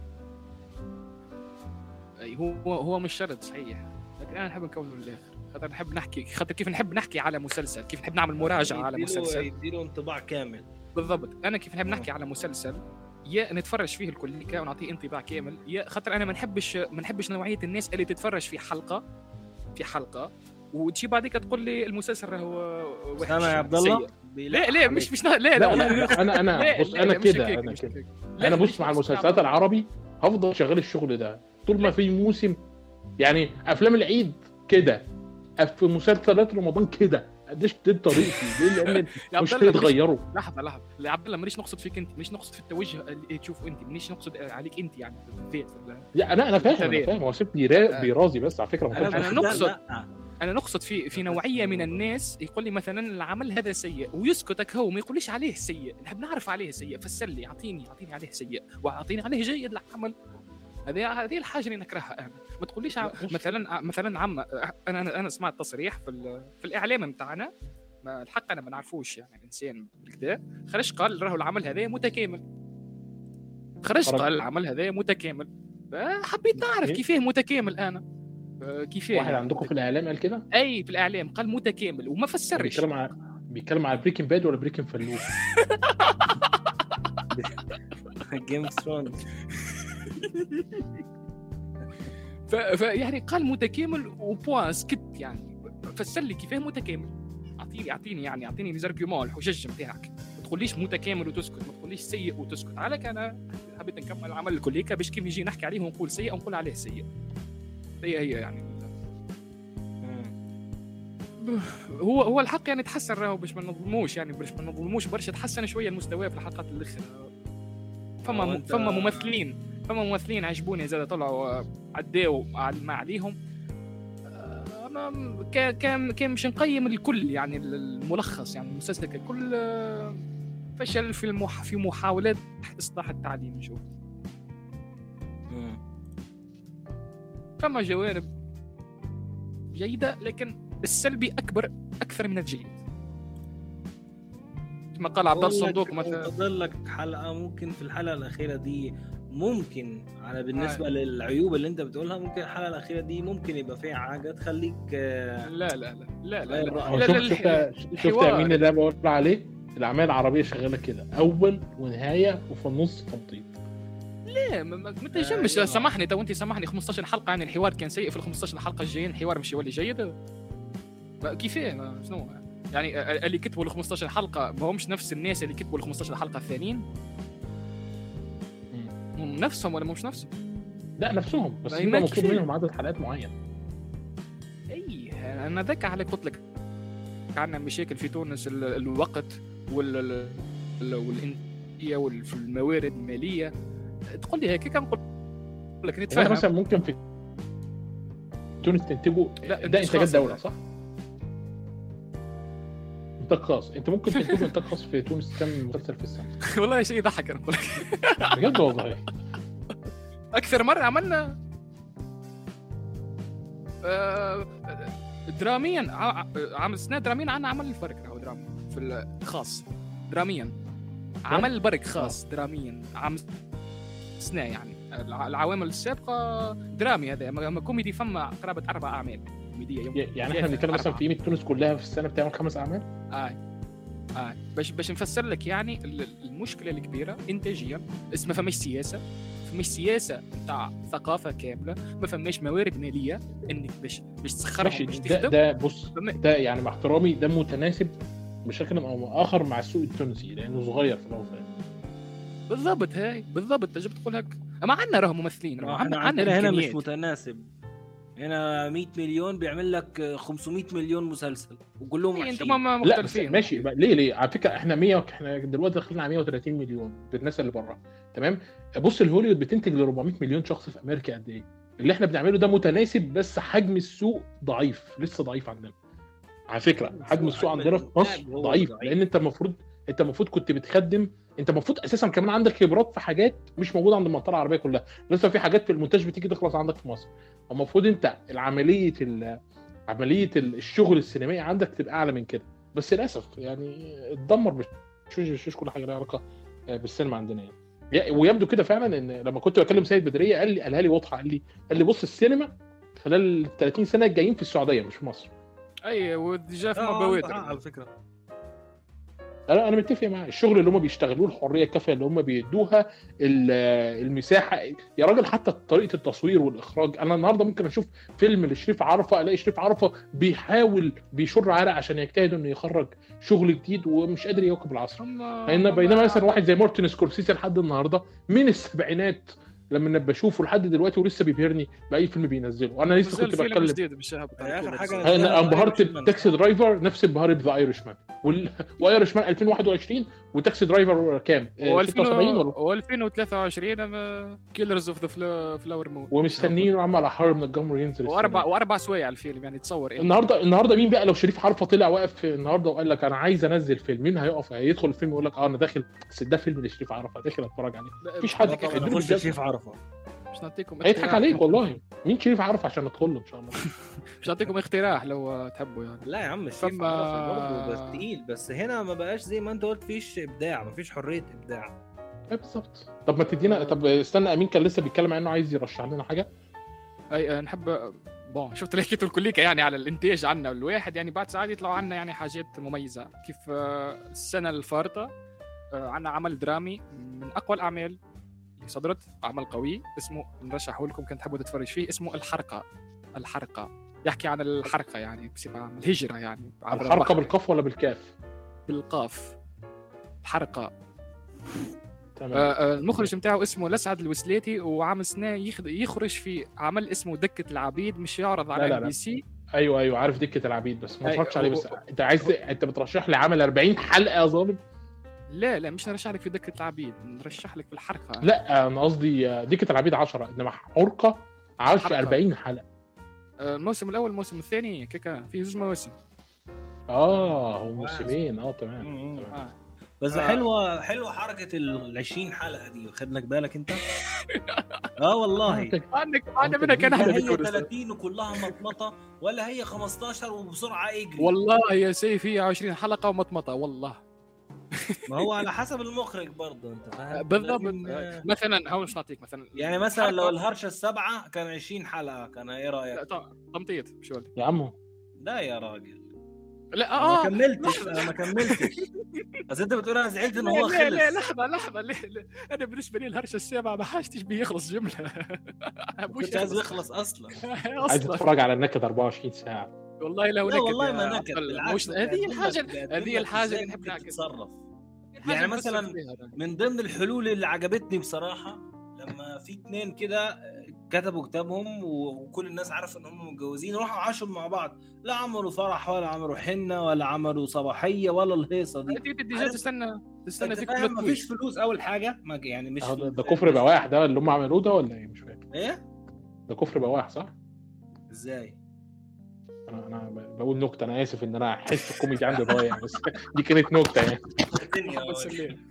هو هو مش شرط صحيح. لكن أنا نحب نكمله للاخر خاطر نحب نحكي خاطر كيف نحب نحكي على مسلسل كيف نحب نعمل مراجعة على مسلسل. يديله انطباع كامل. بالضبط. أنا كيف نحب نحكي على مسلسل يا نتفرج فيه الكليكا ونعطيه انطباع كامل يا خاطر أنا ما نحبش ما نحبش نوعية الناس اللي تتفرج في حلقة في حلقة. وتجي بعدك تقول لي المسلسل راهو وحش أنا يا عبد الله؟ لا لا مش مش لا لا, لا أنا أنا لا، بص لا، أنا كده أنا كده. أنا بص مع المسلسلات. العربي هفضل شغال الشغل ده. طول ما في موسم يعني أفلام العيد كده في مسلسلات رمضان كده. قديش دي طريقتي؟ ليه؟ لأن يا مش هيتغيروا لحظة لحظة. لا عبد الله مانيش نقصد فيك أنت مانيش نقصد في التوجه اللي تشوفه أنت مانيش نقصد عليك أنت يعني بالذات لا أنا أنا فاهم. أنا فاهم. هو سيب بيرا- بيرازي بس على فكرة ما أنا نقصد- لا. أنا نقصد في في نوعية من الناس يقول لي مثلا العمل هذا سيء ويسكتك هو ما يقوليش عليه سيء. نحب نعرف عليه سيء. فسر لي اعطيني أعطيني عليه سيء وأعطيني عليه جيد العمل. هذه هذه الحاجة اللي نكرهها أنا. ما تقوليش مثلا مثلا عم أنا أنا سمعت تصريح في في الإعلام بتاعنا ما الحق أنا ما نعرفوش يعني الانسان بالكدا خرج قال راهو العمل هذا متكامل. خرج. قال العمل هذا متكامل. حبيت نعرف كيفاه متكامل أنا. كيفاه واحد عندكم في الإعلام قال كده؟ أي في الإعلام قال متكامل وما فسرش. بيتكلم على بيتكلم على Breaking Bad ولا بريكنج فلوس Game of Thrones ف... ف... يعني قال متكامل و point سكت يعني. فسر لي كيفاه متكامل. اعطيني أعطيني يعني أعطيني ليزارجيومون الحجج نتاعك ما تقوليش متكامل وتسكت ما تقوليش سيء وتسكت. عليك أنا حبيت نكمل العمل الكليكا باش كيف يجي نحكي عليه ونقول سيء ونقول عليه سيء. هي هي يعني. هو هو الحق يعني تحسن راهو باش ما نظلموش يعني باش ما نظلموش برشا تحسن شوية المستوى في الحلقات الاخرى فما فما ممثلين فما ممثلين عجبوني زاد طلعوا آه، عداوا مع ما عليهم. آه، كان كان كان مش نقيم الكل يعني الملخص يعني المسلسل ككل آه، فشل في المح في محاولات إصلاح التعليم نشوف. فما جوانب جيدة لكن السلبي أكبر أكثر من الجيد. كما قال عبد الله الصندوق مثلا. فاضل لك حلقة ممكن في الحلقة الأخيرة دي ممكن على بالنسبة للعيوب اللي أنت بتقولها ممكن الحلقة الأخيرة دي ممكن يبقى فيها حاجة تخليك آه، لا لا لا لا لا, لا. لا، شوف لا، شفت شفت. مين اللي أنا بقول عليه؟ الأعمال العربية شغالة كده أول ونهاية وفي النص تمطيط. لا ما تنجمش. أيوة. سامحني تو انت سامحني. 15 حلقة يعني الحوار كان سيء في ال 15 حلقة الجايين الحوار مش يولي جيد. كيفاه شنو؟ يعني ال- اللي كتبوا ال 15 حلقة ما همش نفس الناس اللي كتبوا ال 15 حلقة الثانيين؟ هم نفسهم ولا مش نفسهم؟ لا نفسهم. بس ما مطلوب. منهم عدد حلقات معين. اي أنا ذاك على قلت لك عندنا مشاكل في تونس ال- الوقت وال ال- ال- والانتاجيه وفي الموارد المالية. تقول لي هيك كان نقول لك يعني نتفاهم. مثلا ممكن في تونس تنتجوا لا، ده إنتاج انتاجات خاص. دوله ولا؟ صح؟ إنتاج خاص. أنت ممكن تنتجوا إنتاج خاص في تونس كم مسلسل في السنة؟ والله شيء يضحك أنا أقول لك. بجد والله. أكثر مرة عملنا آه، دراميا ع- ع- عمل سنة دراميا عنا عمل الفرق راهو درامي في الخاص دراميا. عمل البرك خاص دراميا. عام سنه يعني. الع- العوامل السابقة درامي هذا. اما كوميدي فما قرابة أربع أعمال. كوميدية يعني إحنا بنتكلم مثلا. في قيمه تونس كلها في السنة بتعمل خمس أعمال؟ آه. آه. باش باش نفسر لك يعني ال- المشكلة الكبيرة انتاجيا. اسمها فماش سياسة. فماش سياسة نتاع ثقافة كاملة. ما فماش موارد مالية إنك باش باش تسخرهم باش ده, تخدم. ده بص ده يعني مع احترامي ده متناسب بشكل أو اخر مع السوق التونسي لأنه صغير في الأول. بالضبط هاي بالضبط تجي تقول هيك. اما عندنا راهو ممثلين إحنا عندنا عندنا هنا مش. متناسب. هنا 100 مليون بيعمل لك 500 مليون مسلسل وكلهم إيه، أنتم ما لا بس ماشي. ليه ليه؟ على فكرة إحنا 100 إحنا دلوقتي داخلين على 130 مليون بالناس اللي بره تمام؟ بص الهوليوود بتنتج ل 400 مليون شخص في أمريكا قد إيه؟ اللي إحنا بنعمله ده متناسب بس حجم السوق ضعيف لسه ضعيف عندنا. على فكرة حجم السوق عندنا في مصر ضعيف. لأن أنت المفروض أنت المفروض كنت بتخدم انت المفروض أساسا كمان عندك خبرات في حاجات مش موجودة عند المنطقة العربية كلها. لسه في حاجات في المونتاج بتيجي تخلص عندك في مصر. المفروض انت العملية ال- عملية ال- الشغل السينمائي عندك تبقى أعلى من كده. بس للأسف يعني اتدمر مش مش مش كل حاجة لها علاقة آه، بالسينما عندنا يعني. ويبدو كده فعلا إن لما كنت بكلم سيد بدرية قال لي قالها لي واضحة. قال لي قال لي بص السينما خلال ال 30 سنة الجايين في السعودية مش في مصر. أي وديجا في آه، حق على فكرة. أنا أنا متفق معاه الشغل اللي هم بيشتغلوه الحرية الكافية اللي هم بيدوها ال- المساحة. يا راجل حتى طريقة التصوير والإخراج. أنا النهارده ممكن أشوف فيلم لشريف عرفة ألاقي شريف عرفة بيحاول بيشر عرق عشان يجتهد إنه يخرج شغل جديد ومش قادر يواكب العصر. لأن بينما مثلا واحد زي مارتن سكورسيزي لحد النهارده من السبعينات لما أنا بشوفه لحد دلوقتي ولسه بيبهرني بأي فيلم بينزله أنا لسه كنت بتكلم كده. حاجة أنا انبهرت. ب Taxi Driver نفس انبهاري ب The Irishman. و Irishman 2021 و Taxi Driver كام؟ آه، 76 ولا؟ و2023 Killers of the Flower Moon ومستنيين عم على حرب من الجمر ينزل واربع. وأربع سوايع الفيلم يعني تصور إيه؟ النهارده النهارده مين بقى؟ لو شريف عرفة طلع واقف النهارده وقال لك أنا عايز أنزل فيلم مين هيقف؟ هيدخل الفيلم يقول لك آه أنا داخل. بس ده فيلم لشريف عرفه داخل أتفرج عليه. مفيش حد بالجزمة. شريف عرفه مش نعطيكم هيضحك. عليك والله. مين شريف عرفه عشان ندخل له؟ إن شاء الله. مش نعطيكم اقتراح لو تحبوا يعني. لا يا عم شريف فما- عرفه برضه بس تقيل. بس هنا ما بقاش زي ما انت قلت فيش إبداع ما فيش حرية إبداع. إيه بالظبط. طب ما تدينا طب استنى أمين كان لسه بيتكلم عن إنه عايز يرشح لنا حاجة؟ أي نحب بون شفت اللي حكيته الكليكه يعني على الإنتاج عنا. الواحد يعني بعد ساعات يطلعوا عنا يعني حاجات مميزة. كيف آه، السنة الفارطة آه، عنا عمل درامي من أقوى الأعمال صدرت عمل قوي اسمه نرشحه لكم كنت تحبوا تتفرج فيه اسمه الحرقة. الحرقة. يحكي عن الحرقة يعني بصفة عامة الهجرة يعني عبر الحركه البحر. بالقاف ولا بالكاف؟ بالقاف. الحرقة. تمام. آه، آه، المخرج بتاعه اسمه لسعد الوسليتي وعامل يخد- يخرج في عمل اسمه دكة العبيد مش يعرض على MBC. أيوه أيوه عارف دكة العبيد بس ما اتفرجتش عليه بس أنت عايز أنت بترشح لي عمل 40 حلقة يا ظالم؟ لا لا مش نرشح لك في دكة العبيد نرشح لك في الحرقة لا أنا قصدي دكة العبيد 10 إنما حرقه 10 حرقة. 40 حلقة آه، الموسم الأول الموسم الثاني كيكا في زوج مواسم آه هو موسمين آه تمام. آه. بس آه. حلوة حلوة حركة ال 20 حلقة دي لك بالك أنت؟ آه والله عندك عندنا منها كان لا إحنا هي بتونس 30 وكلها مطمطة ولا هي 15 وبسرعة إجري والله يا سيف هي 20 حلقة ومطمطة والله ما هو على حسب المخرج برضه انت آه، فاهم بالضبط. لكن، آه، آه، مثلا هون مش نعطيك مثلا. يعني مثلا لو الهرشة السبعه كان 20 حلقة كان إيه لا، رايك؟ تمطيط شو؟ يا عمو. لا يا راجل. لا أنا ما آه. كملتش أنا ما كملتش. بس أنت بتقول أنا زعلت ان هو لا لا خلص لحظة لحظة. ليه ليه. أنا بالنسبة لي الهرشة السابعة ما حاجتش بيه يخلص جملة مش عايز يخلص. أصلا. عايز أصلا تتفرج على النكد 24 ساعة. والله لو لا نكد والله ما نكد الله. بالعكس هذه بيقدم هذه إزاي اللي نحب. تتصرف. الحاجة يعني مثلاً. من ضمن الحلول اللي عجبتني بصراحة لما في اتنين كده كتبوا كتابهم وكل الناس عارفة إن هم متجوزين راحوا عاشوا مع بعض. لا عملوا فرح ولا عملوا حنة ولا عملوا صباحية ولا الهيصة دي. انت déjà عارف- تستنى تستنى فيك مفيش twist. فلوس أول حاجة؟ ما يعني مش آه، ده ده كفر بواح ده اللي هم عملوه ده ولا إيه؟ مش فاهم إيه؟ ده كفر بواح صح؟ إزاي؟ أنا أنا بقول نكتة أنا آسف ان أنا حس الكوميدي عندي ضايع بس دي كانت نكتة يعني.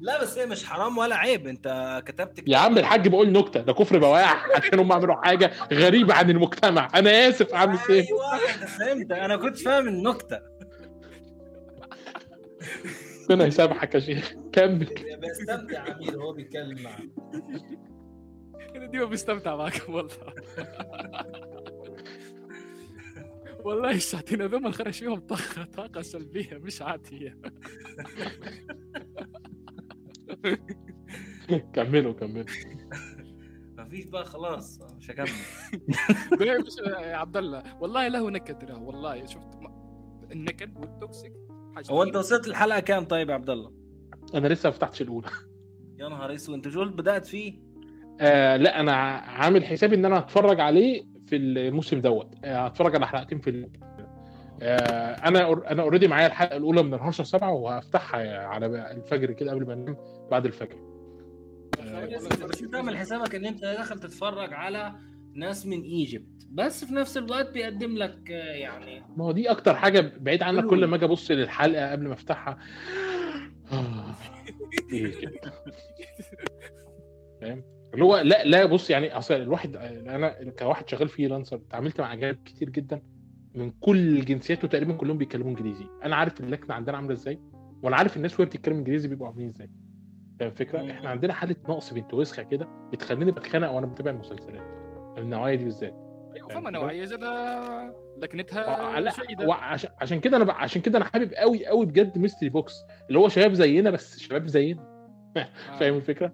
لا بس هي مش حرام ولا عيب. أنت كتبت يا عم الحاج بقول نكتة ده كفر بواح عشان هم عملوا حاجة غريبة عن المجتمع. أنا آسف يا عم سيف. أيوه أنا فهمت. أنا كنت فاهم النكتة. ربنا يسامحك يا شيخ. كمل. بستمتع عمير وهو بيتكلم معاه أنا ديما بستمتع معكم والله. والله الساعتين هذوما خرج فيهم طاقة طاقة سلبية مش عادية. كملوا كملوا. مفيش بقى خلاص. مش هكمل. مش يا عبد الله والله له نكد ترى والله. شفت؟ النكد والتوكسيك هو أنت. وصلت الحلقة كام طيب يا عبد الله؟ أنا لسه ما فتحتش الأولى. يا نهار أسود. أنت شو قلت بدأت فيه؟ آه لا أنا عامل حسابي إن أنا هتفرج عليه في الموسم دوت. آه، هتفرج على حلقتين في آه أنا أنا already معايا الحلقة الأولى من الهرشه سبعة وهفتحها على الفجر كده قبل ما أنام بعد الفجر. بس تعمل حسابك إن أنت داخل تتفرج على ناس من Egypt. بس في نفس الوقت بيقدم لك آه، يعني ما هو دي أكتر حاجة بعيد عنك. كل ما أجي أبص للحلقة قبل ما أفتحها. كده. فاهم؟ اللي هو لا لا بص يعني أصل الواحد أنا كواحد شغال freelancer اتعاملت مع اجانب كتير جدا من كل الجنسيات وتقريبا كلهم بيتكلموا إنجليزي. أنا عارف اللكنه عندنا عاملة إزاي وأنا عارف الناس وهي بتتكلم إنجليزي بيبقوا عاملين إزاي. فاهم الفكرة. إحنا عندنا حالة نقص بنت وسخه كده بتخليني بتخانق وأنا بتابع المسلسلات. النوعية دي بالذات. أيوه فما نوعيه زاد لكنتها لا جيدة. وعشان عشان كده أنا ب- عشان كده أنا حابب قوي قوي بجد Mystery Box اللي هو شباب زينا بس شباب زينا. آه. فاهم الفكرة؟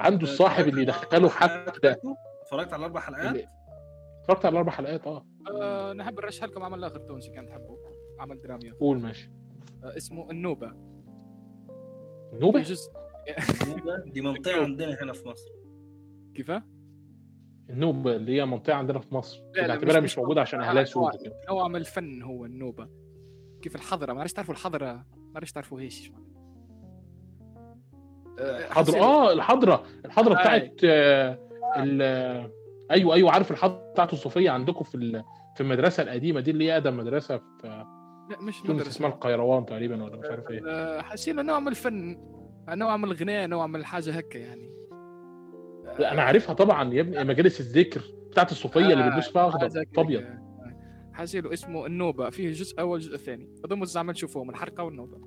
عنده الصاحب اللي يدخله حتى اتفرجت على أربع حلقات؟ اتفرجت على الأربع حلقات آه. آه، نحب نرشح لكم عمل آخر تونسي كان تحبه. عمل درامي قول ماشي. آه، اسمه النوبة. نوبه في جزء دي منطقة عندنا هنا في مصر. كيف؟ النوبة اللي هي منطقة عندنا في مصر بنعتبرها مش- مش موجودة عشان أهلها سود نوع- من الفن هو النوبة. كيف الحضرة؟ ما عرفش تعرفوا الحضرة ما عرفش تعرفوا هيش. حسيت- آه الحضرة. الحضرة آه. بتاعت آه، ال أيوه أيوه عارف الحضرة بتاعت الصوفية عندكم في ال- في المدرسة القديمة دي اللي هي اقدم مدرسة في لا مش مدرسة. اسمها القيروان تقريبا ولا مش عارف إيه. آه، حسينا نوع من الفن نوع من الغناء نوع من الحاجة هكا يعني. لا أنا عارفها طبعا يا ابني مجالس الذكر بتاعت الصوفية اللي آه، بيلبسوا فيها حاجة أخضر. أبيض. حاسيله اسمه النوبة فيه جزء أول جزء ثاني. أظن زعما تشوفوهم الحرقه والنوبة.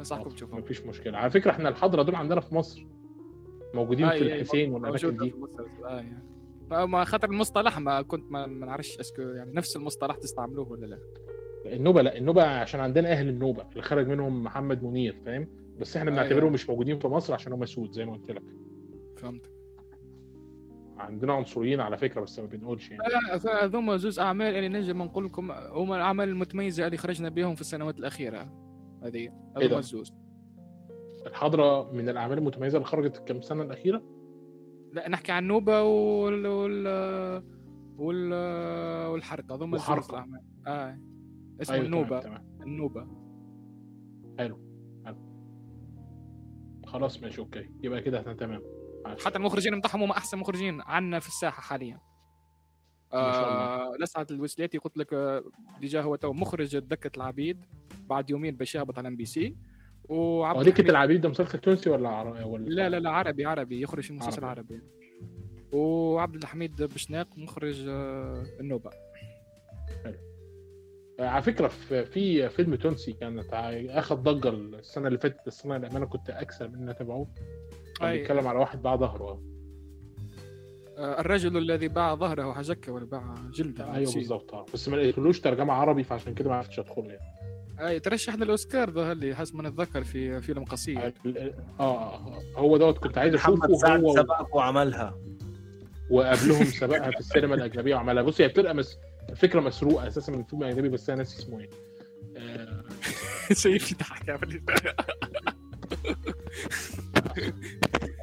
انصحكم تشوفوهم مفيش مشكلة. على فكرة إحنا الحضره دول عندنا في مصر. موجودين آه، في إيه، الحسين والأماكن دي. المسلسل، آه يعني. ما خاطر المصطلح ما كنت ما, ما نعرفش اسكو يعني نفس المصطلح تستعملوه ولا لا. النوبة لا. النوبة عشان عندنا أهل النوبة اللي خرج منهم محمد منير فاهم؟ بس إحنا أيوة. بنعتبرهم مش موجودين في مصر عشان هم سود زي ما قلت لك. فهمت عندنا عنصريين على فكرة بس ما بنقولش يعني. لا فهذوما زوز أعمال اللي نجم نقول لكم هما الأعمال المتميزة اللي خرجنا بهم في السنوات الأخيرة. هذه ده؟ الزوز الحضرة من الأعمال المتميزة اللي خرجت الكام سنة الأخيرة؟ لا نحكي عن نوبة وال وال وال وحرقة. الأعمال. آه. اسمه أيوة، تمام، النوبة. تمام. النوبة. خلاص ماشي أوكي. يبقى كده إحنا تمام. عاش. حتى المخرجين بتاعهم هم أحسن مخرجين عنا في الساحة حاليا. آه لسعة الوسليتي قلت لك déjà هو تو مخرج دكة العبيد. بعد يومين باش يهبط على MBC وعبد دكة الحميد- العبيد ده مسلسل تونسي ولا عربي ولا لا لا لا عربي عربي. يخرج في مسلسل عربي. عربي, وعبد الحميد بشناق مخرج آه، النوبة. على فكرة في في فيلم تونسي كانت ع- اخد ضجة السنة اللي فاتت السنة اللي أنا كنت أكثر من إني أتابعه. كان. بيتكلم على واحد باع ظهره. آه، الرجل الذي باع ظهره حجكه ولا باع جلده. أيوه. بالظبط آه. بس ما لقيتلوش ترجمة عربي فعشان كده ما عرفتش ادخله يعني. أي ترشح للاوسكار ذا اللي حسب ما نتذكر في فيلم قصير أه آه،. هو دوت كنت عايز أشوفه محمد سعد هو سبقك وعملها وقبلهم سبقها في السينما الأجنبية وعملها بص هي بتبقى مس... الفكرة مسروقة أساسا من فيلم أجنبي بس أنا ناسي اسمه إيه شايف ولد. بس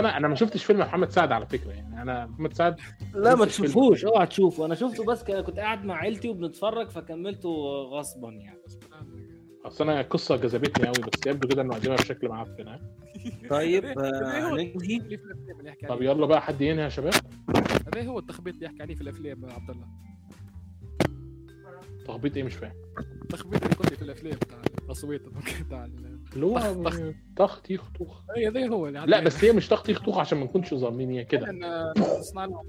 أنا أنا ما شفتش فيلم محمد سعد على فكرة يعني. أنا محمد سعد لا ما. تشوفوش. اوعى تشوفه. أنا شفته بس كنت قاعد مع عيلتي وبنتفرج فكملته غصبا يعني. اصل أنا القصة جذبتني قوي بس يبدو كده إنه قدمها بشكل معفن ها؟ طيب آه، طب عليه؟ يلا بقى حد ينهي يا شباب؟ هذا هو التخبيط اللي يحكي عليه في الأفلام يا عبد الله؟ تخبيط إيه؟ مش فاهم. التخبيط اللي لي في الأفلام. بتاع التصويت بتاع ال- اللي هو طخ- تيخ طوخ. اي هذا هو اللي لا بس هي مش طخ تيخ طوخ عشان ما نكونش ظالمين هي كده. أنا لهم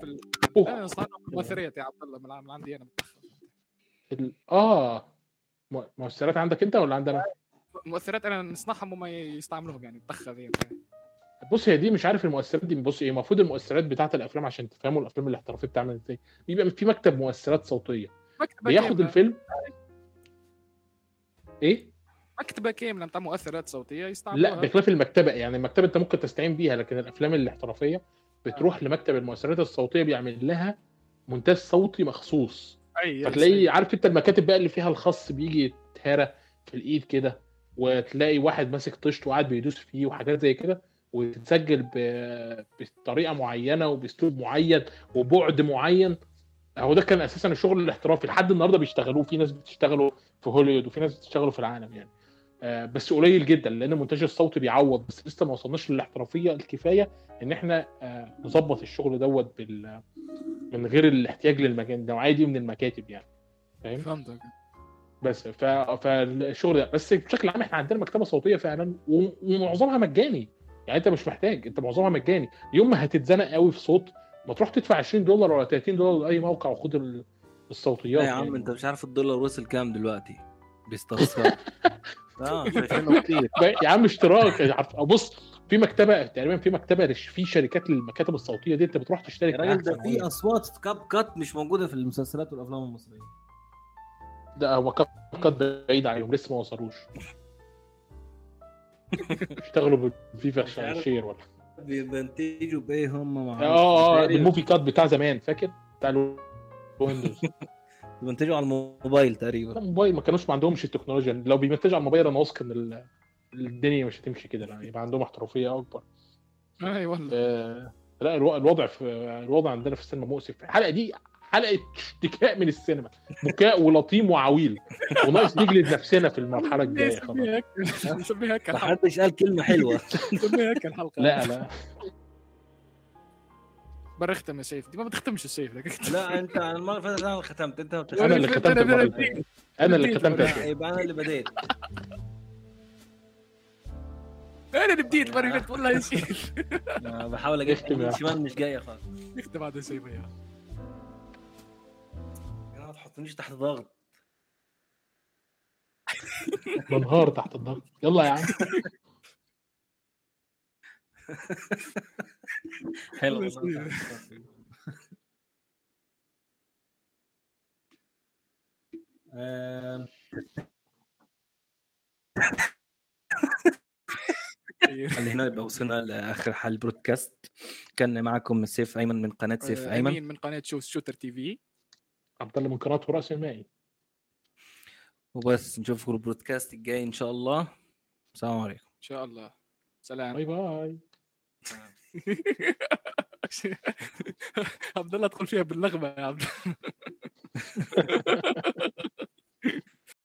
في في. لا نصنع لهم المؤثرات يا عبد الله من عندي أنا. متأخر. ال- آه. مؤثرات عندك أنت ولا عندنا؟ المؤثرات أنا نصنعهم وما يستعملوهم يعني الطخه ذي بص هي دي مش عارف المؤثرات دي بص إيه المفروض المؤثرات بتاعت الأفلام عشان تفهموا الأفلام الاحترافية بتعمل إزاي. بيبقى في مكتب مؤثرات صوتية. بياخد. الفيلم إيه؟ مكتبة كاملة بتاع مؤثرات صوتية يستعملوها. لا بخلاف المكتبة يعني المكتبة أنت ممكن تستعين بيها لكن الأفلام الاحترافية بتروح لمكتب المؤثرات الصوتية بيعمل لها مونتاج صوتي مخصوص. أي فتلاقي عارف أنت المكاتب بقى اللي فيها الخص بيجي يتهرى في الإيد كده وتلاقي واحد ماسك طشت وقاعد بيدوس فيه وحاجات زي كده وتتسجل ب- بطريقة معينة وبأسلوب معين وبعد معين. هو ده كان أساسا الشغل الاحترافي. لحد النهارده بيشتغلوه في ناس بتشتغله. في هوليوود وفي ناس بتشتغله في العالم يعني. آه، بس قليل جدا لأن المونتاج الصوتي بيعوض بس لسه ما وصلناش للاحترافية الكفاية إن إحنا آه، نظبط الشغل دوت بال من غير الاحتياج للمكان النوعية دي من المكاتب يعني. فاهم؟ فهمتك. بس ف... فالشغل ده. بس بشكل عام إحنا عندنا مكتبة صوتية فعلا. ومعظمها مجاني. يعني أنت مش محتاج أنت معظمها مجاني. يوم ما هتتزنق قوي في صوت ما تروح تدفع 20 دولار ولا 30 دولار لأي موقع وخد ال- الصوتيات يا عم يعني. انت مش عارف الدولار وصل كام دلوقتي. بيستخسر. آه شايفينه كتير. يا عم اشتراك. بص في مكتبة تقريبا في مكتبة في شركات للمكاتب الصوتية دي انت بتروح تشترك يا راجل ده في. أصوات في CapCut مش موجودة في المسلسلات والأفلام المصرية. ده هو CapCut بعيد عليهم لسه ما وصلوش. اشتغلوا بال VivaShare ولا. بينتجوا بإيه هم آه آه ال Movie Cut بتاع زمان فاكر؟ بتاع ال Windows بينتجوا على الموبايل تقريبا. الموبايل ما كانوش ما عندهمش التكنولوجيا. لو بيمنتجوا على الموبايل أنا واثق إن ال- الدنيا مش هتمشي كده لا يبقى عندهم احترافية أكبر. اي والله. آه لا الو- الوضع في الوضع عندنا في السينما مؤسف. الحلقة دي حلقة اشتكاء من السينما. بكاء ولطيم وعويل. وناقص نجلد نفسنا في المرحلة الجاية خلاص. نسميها هيك نسميها هيك ما الحلقة. حدش قال كلمة حلوة. نسميها هيك الحلقة. لا لا. برا اختم يا سيف. دي ما بتختمش السيف لك لا انت المرة اللي فاتت أنا اللي ختمت. انت ما بتختمش. أنا اللي ختمت المره اللي فاتت. أنا اللي ختمت. يبقى أنا اللي بديت. أنا اللي بديت المرة اللي فاتت والله يا سيف أنا بحاول أجيب اختم يا يمين شمال مش جاية خالص. اختم هذا سيف يا ما تحطنيش تحت ضغط. بنهار تحت الضغط. يلا يا عم. حلو اللي هنا يبقى وصلنا لآخر حل البودكاست كان معكم سيف أيمن من قناة سيف آه، أيمن. من قناة شو Shooter TV. عبد الله من قناة راس المائي وبس نشوفكم البودكاست الجاي إن شاء الله. السلام عليكم. إن شاء الله. سلام. bye bye. عبد الله ادخل فيها بالنغمه يا عبد